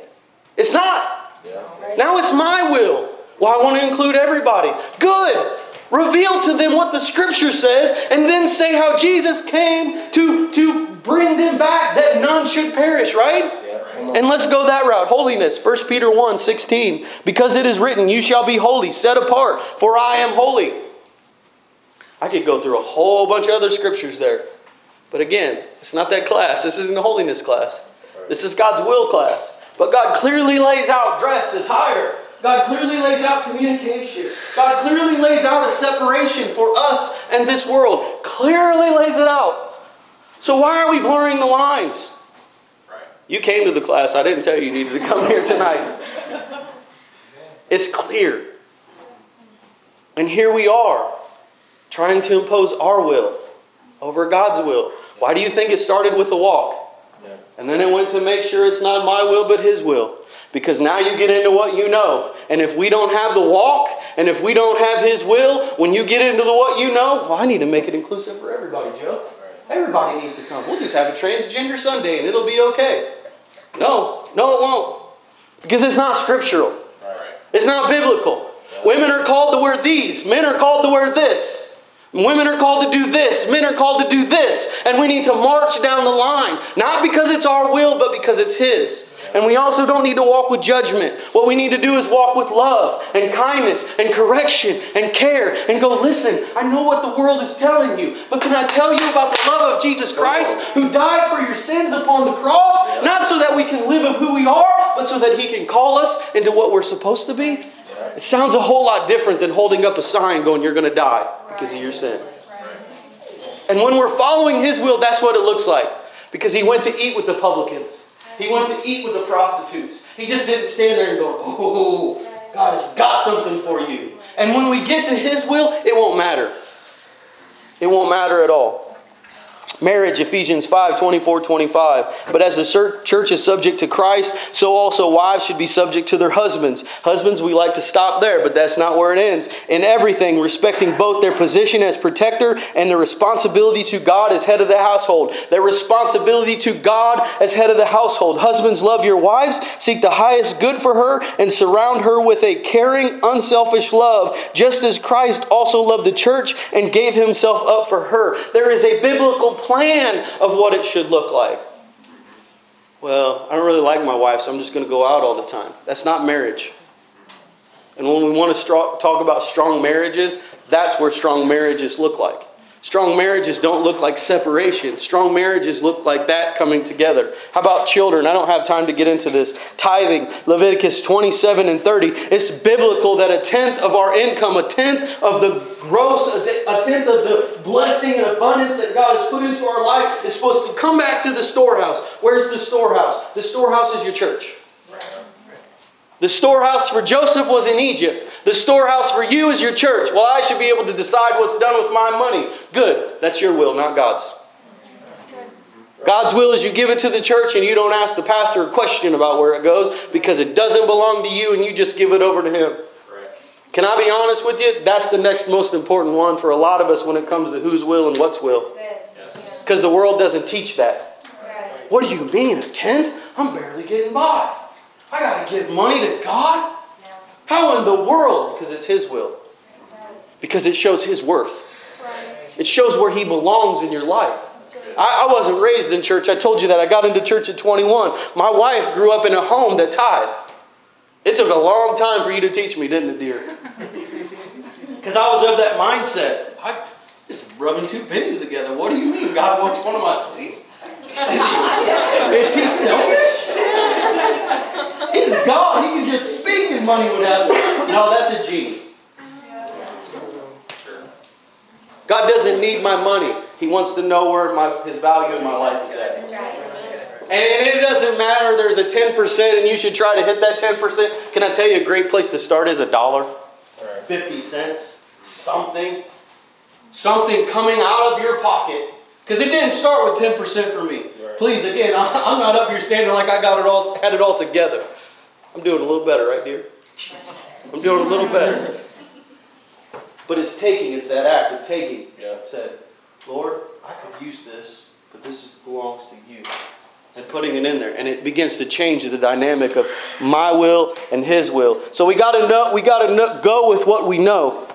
S2: It's not.
S3: Yeah.
S2: Now it's my will. Well, I want to include everybody. Good. Reveal to them what the scripture says and then say how Jesus came to, to bring them back that none should perish, right?
S3: Yeah. Come on.
S2: And let's go that route. Holiness. 1 Peter 1 16. Because it is written, You shall be holy, set apart, for I am holy. I could go through a whole bunch of other scriptures there. But again, it's not that class. This isn't a holiness class. This is God's will class. But God clearly lays out dress, attire. God clearly lays out communication. God clearly lays out a separation for us and this world. Clearly lays it out. So why are we blurring the lines? You came to the class. I didn't tell you you needed to come here tonight. It's clear. And here we are, trying to impose our will over God's will. Why do you think it started with the walk? And then it went to make sure it's not my will but His will. Because now you get into what you know. And if we don't have the walk, and if we don't have His will, when you get into the what you know, well, I need to make it inclusive for everybody, Joe. Everybody needs to come. We'll just have a transgender Sunday and it'll be okay. No, no, it won't. Because it's not scriptural. It's not biblical. Women are called to wear these, men are called to wear this. Women are called to do this, men are called to do this. And we need to march down the line, not because it's our will, but because it's His. And we also don't need to walk with judgment. What we need to do is walk with love and kindness and correction and care and go, listen, I know what the world is telling you, but can I tell you about the love of Jesus Christ who died for your sins upon the cross? Not so that we can live of who we are, but so that He can call us into what we're supposed to be. It sounds a whole lot different than holding up a sign going, You're going to die because of your sin. And when we're following His will, that's what it looks like. Because He went to eat with the publicans, He went to eat with the prostitutes. He just didn't stand there and go, Oh, God has got something for you. And when we get to His will, it won't matter. It won't matter at all. Marriage, Ephesians 5 24 25. But as the church is subject to Christ, so also wives should be subject to their husbands. Husbands, we like to stop there, but that's not where it ends. In everything, respecting both their position as protector and their responsibility to God as head of the household. Their responsibility to God as head of the household. Husbands, love your wives, seek the highest good for her, and surround her with a caring, unselfish love, just as Christ also loved the church and gave himself up for her. There is a biblical plan of what it should look like. Well, I don't really like my wife, so I'm just going to go out all the time. That's not marriage. And when we want to talk about strong marriages, that's where strong marriages look like. Strong marriages don't look like separation. Strong marriages look like that coming together. How about children? I don't have time to get into this. Tithing, Leviticus 27 and 30. It's biblical that a tenth of our income, a tenth of the gross, a tenth of the blessing and abundance that God has put into our life is supposed to come back to the storehouse. Where's the storehouse? The storehouse is your church. The storehouse for Joseph was in Egypt. The storehouse for you is your church. Well, I should be able to decide what's done with my money. Good. That's your will, not God's. God's will is you give it to the church and you don't ask the pastor a question about where it goes because it doesn't belong to you and you just give it over to him. Can I be honest with you? That's the next most important one for a lot of us when it comes to whose will and what's will. Because the world doesn't teach that. What do you mean, a tenth? I'm barely getting by. I got to give money to God? How in the world? Because it's His will. Because it shows His worth. It shows where He belongs in your life. I, I wasn't raised in church. I told you that. I got into church at 21. My wife grew up in a home that tithed. It took a long time for you to teach me, didn't it, dear? *laughs* Because I was of that mindset. I just rubbing two pennies together. What do you mean? God wants one of my pennies? Is he, is he selfish? He's God. He can just speak and money would happen. No, that's a a G. God doesn't need my money. He wants to know where my, his value in my life is at. And it doesn't matter, there's a 10% and you should try to hit that 10%. Can I tell you a great place to start is a dollar? 50 cents, something. Something coming out of your pocket Because it didn't start with 10% for me.
S3: Right.
S2: Please, again, *laughs* I- I'm not up here standing like I got it all, had it all together. I'm doing a little better, right, dear? I'm doing a little better. But it's taking, it's that act of taking.
S3: Yeah.
S2: It said, Lord, I could use this, but this belongs to you. And putting it in there. And it begins to change the dynamic of my will and his will. So we gotta know, we gotta know, go with what we know.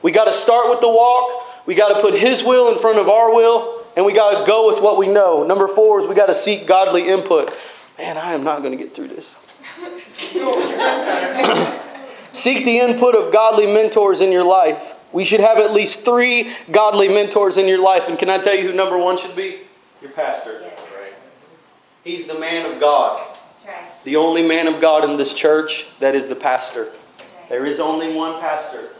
S2: We gotta start with the walk. We gotta put his will in front of our will. And we gotta go with what we know. Number four is we gotta seek godly input. Man, I am not gonna get through this. *coughs* Seek the input of godly mentors in your life. We should have at least three godly mentors in your life. And can I tell you who number one should be? Your pastor.
S3: Right.
S2: He's the man of God.
S5: That's right.
S2: The only man of God in this church, that is the pastor. There is only one pastor.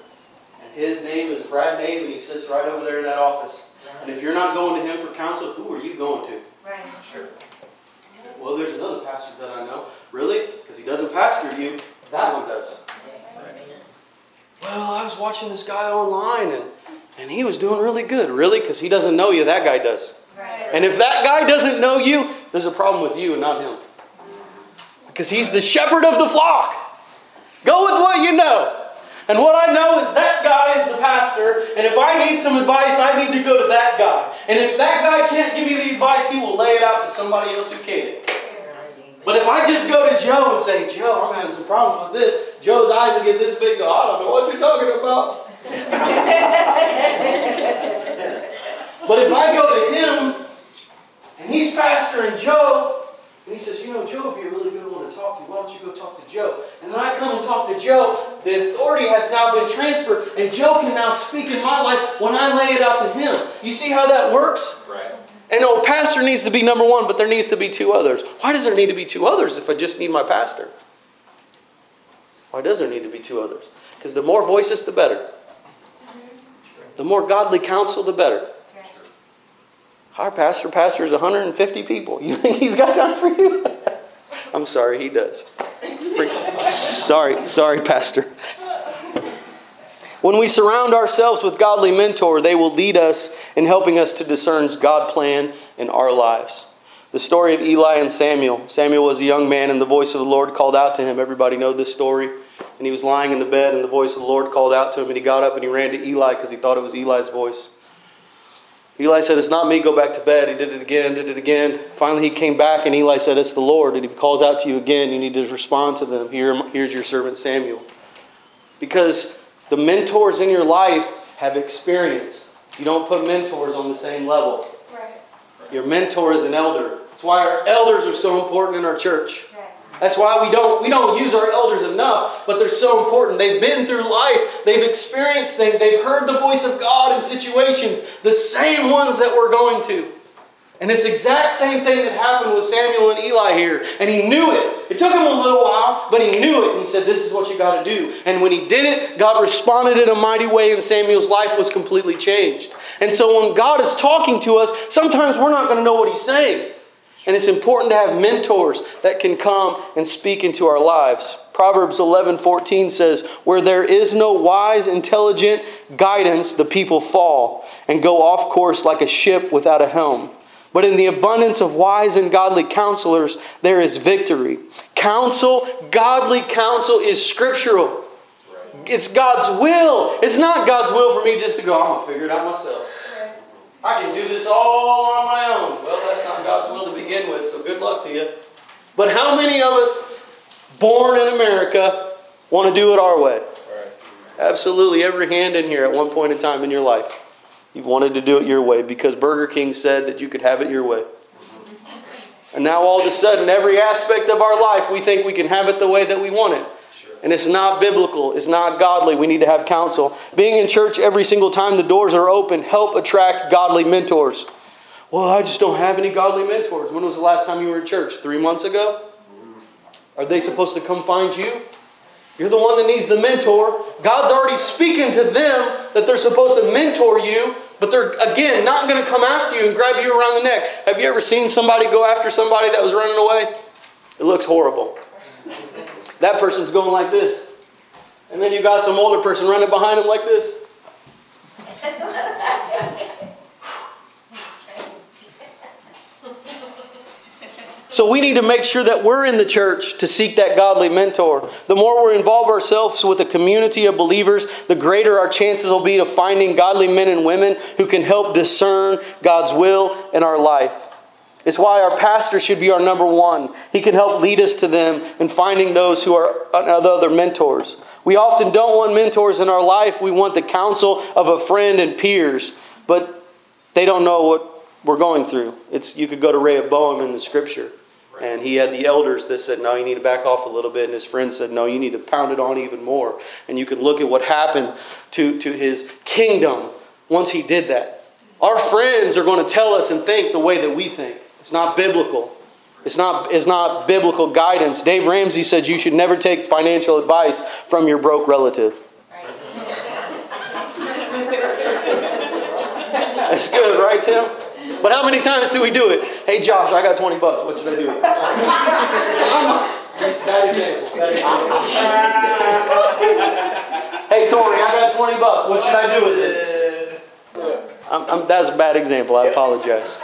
S2: And his name is Brad Nave, and he sits right over there in that office. And if you're not going to him for counsel, who are you going to?
S5: Right.
S3: Sure.
S2: Well, there's another pastor that I know. Really? Because he doesn't pastor you. That one does. Well, I was watching this guy online and, and he was doing really good. Really? Because he doesn't know you. That guy does.
S5: Right.
S2: And if that guy doesn't know you, there's a problem with you and not him. Mm-hmm. Because he's the shepherd of the flock. Go with what you know. And what I know is that guy is the pastor, and if I need some advice, I need to go to that guy. And if that guy can't give me the advice, he will lay it out to somebody else who can. But if I just go to Joe and say, Joe, I'm having some problems with this, Joe's eyes will get this big, go, I don't know what you're talking about. *laughs* but if I go to him, and he's pastor and Joe, and he says, You know, Joe would be a really good one to talk to. Why don't you go talk to Joe? And then I come and talk to Joe. The authority has now been transferred, and Joe can now speak in my life when I lay it out to him. You see how that works?
S3: Right.
S2: And no, pastor needs to be number one, but there needs to be two others. Why does there need to be two others if I just need my pastor? Why does there need to be two others? Because the more voices, the better. The more godly counsel, the better. Our pastor pastors 150 people. *laughs* You think he's got time for you? *laughs* I'm sorry, he does. Sorry, sorry, pastor. When we surround ourselves with godly mentor, they will lead us in helping us to discern God's plan in our lives. The story of Eli and Samuel. Samuel was a young man, and the voice of the Lord called out to him. Everybody know this story. And he was lying in the bed, and the voice of the Lord called out to him, and he got up and he ran to Eli because he thought it was Eli's voice. Eli said, It's not me, go back to bed. He did it again, did it again. Finally, he came back, and Eli said, It's the Lord. And he calls out to you again. You need to respond to them. Here, here's your servant Samuel. Because the mentors in your life have experience. You don't put mentors on the same level.
S5: Right.
S2: Your mentor is an elder. That's why our elders are so important in our church.
S5: That's
S2: why we don't we don't use our elders enough, but they're so important. They've been through life, they've experienced things, they've heard the voice of God in situations, the same ones that we're going to. And the exact same thing that happened with Samuel and Eli here. And he knew it. It took him a little while, but he knew it. And he said, This is what you got to do. And when he did it, God responded in a mighty way, and Samuel's life was completely changed. And so when God is talking to us, sometimes we're not going to know what he's saying. And it's important to have mentors that can come and speak into our lives. Proverbs 11 14 says, Where there is no wise, intelligent guidance, the people fall and go off course like a ship without a helm. But in the abundance of wise and godly counselors, there is victory. Counsel, godly counsel, is scriptural. It's God's will. It's not God's will for me just to go, I'm going to figure it out myself. I can do this all on my own. Well, God's will to begin with, so good luck to you. But how many of us born in America want to do it our way? Absolutely every hand in here at one point in time in your life. You've wanted to do it your way because Burger King said that you could have it your way. And now all of a sudden, every aspect of our life, we think we can have it the way that we want it. And it's not biblical. It's not godly. We need to have counsel. Being in church every single time the doors are open, help attract godly mentors. Well, I just don't have any godly mentors. When was the last time you were in church? Three months ago? Are they supposed to come find you? You're the one that needs the mentor. God's already speaking to them that they're supposed to mentor you, but they're, again, not going to come after you and grab you around the neck. Have you ever seen somebody go after somebody that was running away? It looks horrible. That person's going like this. And then you got some older person running behind him like this. *laughs* So we need to make sure that we're in the church to seek that godly mentor. The more we involve ourselves with a community of believers, the greater our chances will be to finding godly men and women who can help discern God's will in our life. It's why our pastor should be our number one. He can help lead us to them and finding those who are uh, the other mentors. We often don't want mentors in our life. We want the counsel of a friend and peers, but they don't know what we're going through. It's you could go to Rehoboam in the scripture, and he had the elders that said, "No, you need to back off a little bit," and his friends said, "No, you need to pound it on even more." And you can look at what happened to to his kingdom once he did that. Our friends are going to tell us and think the way that we think. It's not biblical. It's not, it's not biblical guidance. Dave Ramsey said you should never take financial advice from your broke relative. That's good, right, Tim? But how many times do we do it? Hey, Josh, I got 20 bucks. What should I do? *laughs* Bad example. Bad example. hey, Tony, I got 20 bucks. What should I do with it? I'm, I'm, that's a bad example. I apologize.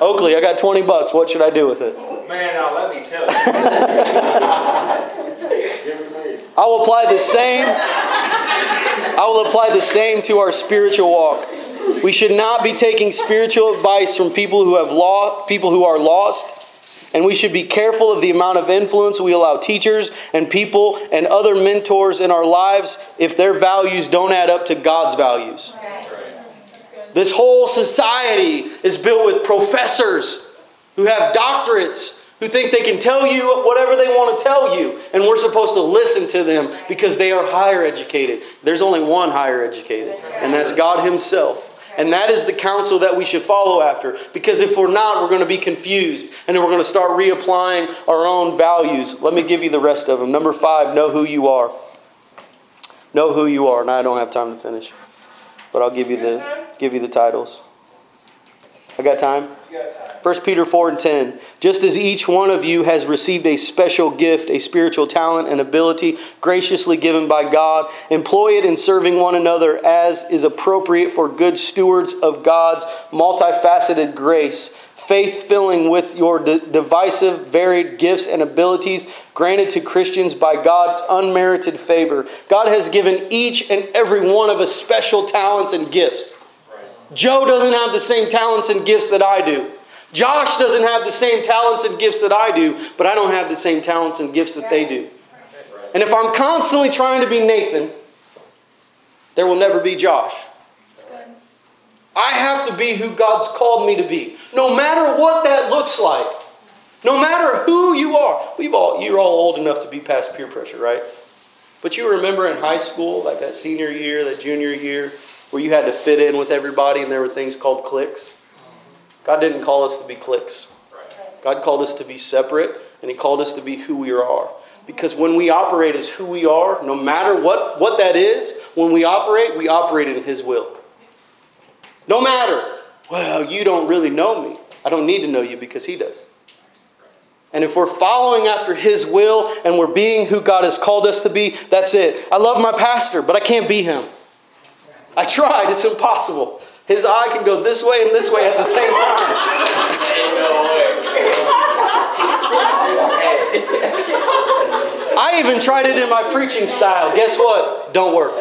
S2: Oakley, I got 20 bucks. What should I do with it?
S9: Man, now let me tell you. *laughs*
S2: I will apply the same. I will apply the same to our spiritual walk. We should not be taking spiritual advice from people who have lost, people who are lost, and we should be careful of the amount of influence we allow teachers and people and other mentors in our lives if their values don't add up to God's values. This whole society is built with professors who have doctorates who think they can tell you whatever they want to tell you, and we're supposed to listen to them because they are higher educated. There's only one higher educated, and that's God Himself. And that is the counsel that we should follow after. Because if we're not, we're going to be confused. And then we're going to start reapplying our own values. Let me give you the rest of them. Number five, know who you are. Know who you are. And I don't have time to finish. But I'll give you the give you the titles. I got time? 1 Peter 4 and 10. Just as each one of you has received a special gift, a spiritual talent, and ability graciously given by God, employ it in serving one another as is appropriate for good stewards of God's multifaceted grace. Faith filling with your divisive, varied gifts and abilities granted to Christians by God's unmerited favor. God has given each and every one of us special talents and gifts. Joe doesn't have the same talents and gifts that I do. Josh doesn't have the same talents and gifts that I do, but I don't have the same talents and gifts that they do. And if I'm constantly trying to be Nathan, there will never be Josh. I have to be who God's called me to be, no matter what that looks like. No matter who you are. We've all, you're all old enough to be past peer pressure, right? But you remember in high school, like that senior year, that junior year, where you had to fit in with everybody and there were things called cliques. God didn't call us to be cliques. God called us to be separate and He called us to be who we are. Because when we operate as who we are, no matter what, what that is, when we operate, we operate in His will. No matter, well, you don't really know me. I don't need to know you because He does. And if we're following after His will and we're being who God has called us to be, that's it. I love my pastor, but I can't be him. I tried, it's impossible. His eye can go this way and this way at the same time. I even tried it in my preaching style. Guess what? Don't work.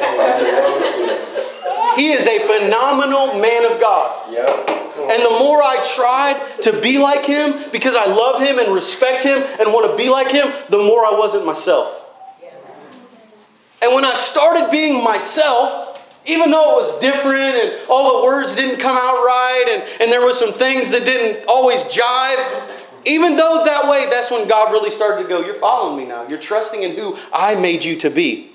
S2: He is a phenomenal man of God. And the more I tried to be like him because I love him and respect him and want to be like him, the more I wasn't myself. And when I started being myself, even though it was different and all the words didn't come out right and, and there was some things that didn't always jive even though that way that's when god really started to go you're following me now. You're trusting in who i made you to be.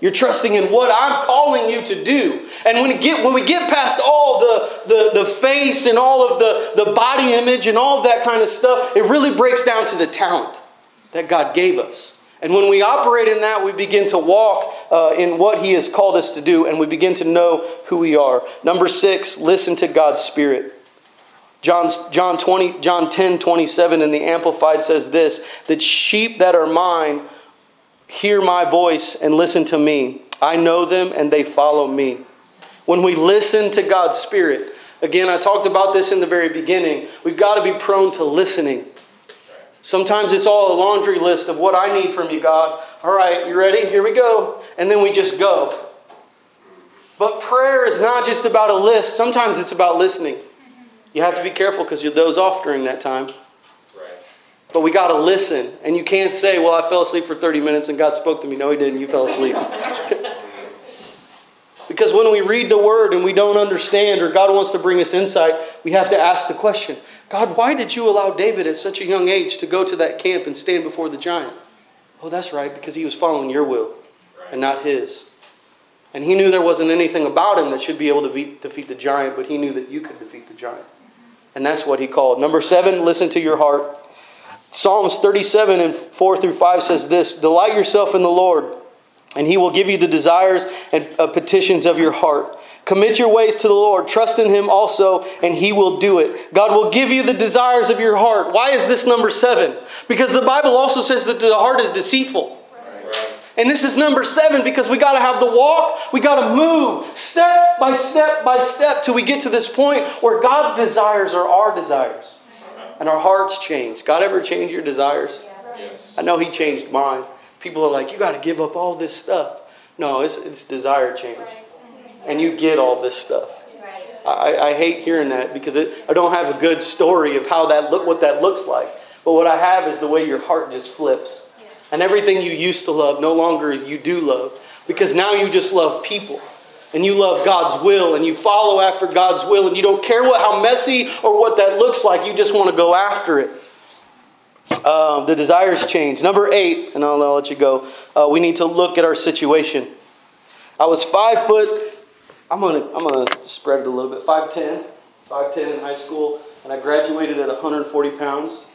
S2: You're trusting in what i'm calling you to do. And when, we get, when we get past all the, the, the face and all of the, the body image and all of that kind of stuff it really breaks down to the talent that god gave us and when we operate in that, we begin to walk uh, in what He has called us to do, and we begin to know who we are. Number six, listen to God's Spirit. John, John, 20, John 10 27 in the Amplified says this that sheep that are mine hear my voice and listen to me. I know them and they follow me. When we listen to God's Spirit, again, I talked about this in the very beginning, we've got to be prone to listening. Sometimes it's all a laundry list of what I need from you, God. All right, you ready? Here we go. And then we just go. But prayer is not just about a list, sometimes it's about listening. You have to be careful because you doze off during that time.
S3: Right.
S2: But we got to listen. And you can't say, well, I fell asleep for 30 minutes and God spoke to me. No, He didn't. You fell asleep. *laughs* because when we read the Word and we don't understand or God wants to bring us insight, we have to ask the question God, why did you allow David at such a young age to go to that camp and stand before the giant? Oh, that's right, because he was following your will and not his. And he knew there wasn't anything about him that should be able to defeat the giant, but he knew that you could defeat the giant. And that's what he called. Number seven, listen to your heart. Psalms 37 and 4 through 5 says this Delight yourself in the Lord, and he will give you the desires and uh, petitions of your heart. Commit your ways to the Lord. Trust in him also, and he will do it. God will give you the desires of your heart. Why is this number seven? Because the Bible also says that the heart is deceitful. And this is number seven because we got to have the walk. We got to move step by step by step till we get to this point where God's desires are our desires and our hearts change. God ever change your desires?
S3: Yes.
S2: I know He changed mine. People are like, you got to give up all this stuff. No, it's, it's desire change. And you get all this stuff. I, I hate hearing that because it, I don't have a good story of how that look, what that looks like. But what I have is the way your heart just flips. And everything you used to love, no longer you do love. Because now you just love people. And you love God's will. And you follow after God's will. And you don't care what, how messy or what that looks like. You just want to go after it. Um, the desires change. Number eight, and I'll, I'll let you go. Uh, we need to look at our situation. I was five foot. I'm gonna I'm gonna spread it a little bit. 5'10", 5'10 in high school, and I graduated at 140 pounds.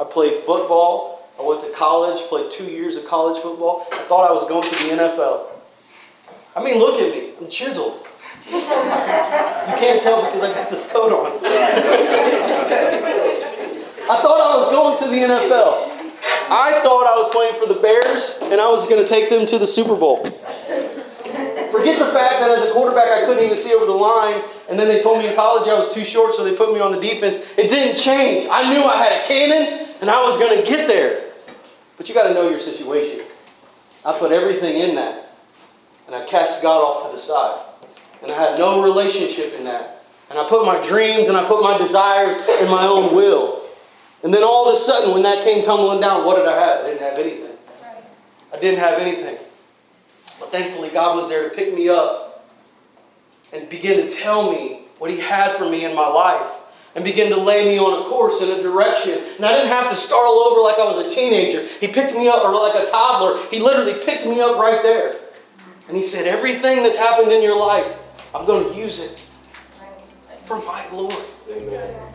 S2: I played football. I went to college, played two years of college football. I thought I was going to the NFL. I mean, look at me. I'm chiseled. you can't tell because I got this coat on. *laughs* I thought I was going to the NFL. I thought I was playing for the Bears and I was going to take them to the Super Bowl. Forget the fact that as a quarterback I couldn't even see over the line, and then they told me in college I was too short, so they put me on the defense. It didn't change. I knew I had a cannon and I was going to get there. But you got to know your situation. I put everything in that, and I cast God off to the side. And I had no relationship in that. And I put my dreams and I put my desires in my own will. And then all of a sudden, when that came tumbling down, what did I have? I didn't have anything. I didn't have anything. But thankfully, God was there to pick me up and begin to tell me what He had for me in my life and begin to lay me on a course in a direction. And I didn't have to start all over like I was a teenager. He picked me up, or like a toddler. He literally picked me up right there. And He said, Everything that's happened in your life, I'm going to use it for my glory.
S3: Amen.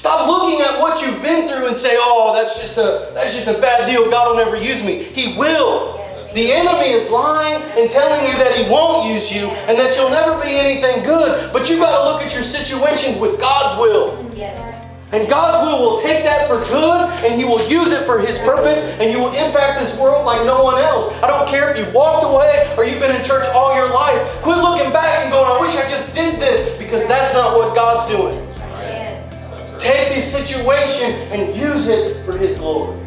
S2: Stop looking at what you've been through and say, "Oh, that's just a that's just a bad deal. God will never use me." He will. The enemy is lying and telling you that he won't use you and that you'll never be anything good. But you got to look at your situations with God's will. And God's will will take that for good and He will use it for His purpose and you will impact this world like no one else. I don't care if you've walked away or you've been in church all your life. Quit looking back and going, I wish I just did this because that's not what God's doing. Take this situation and use it for His glory.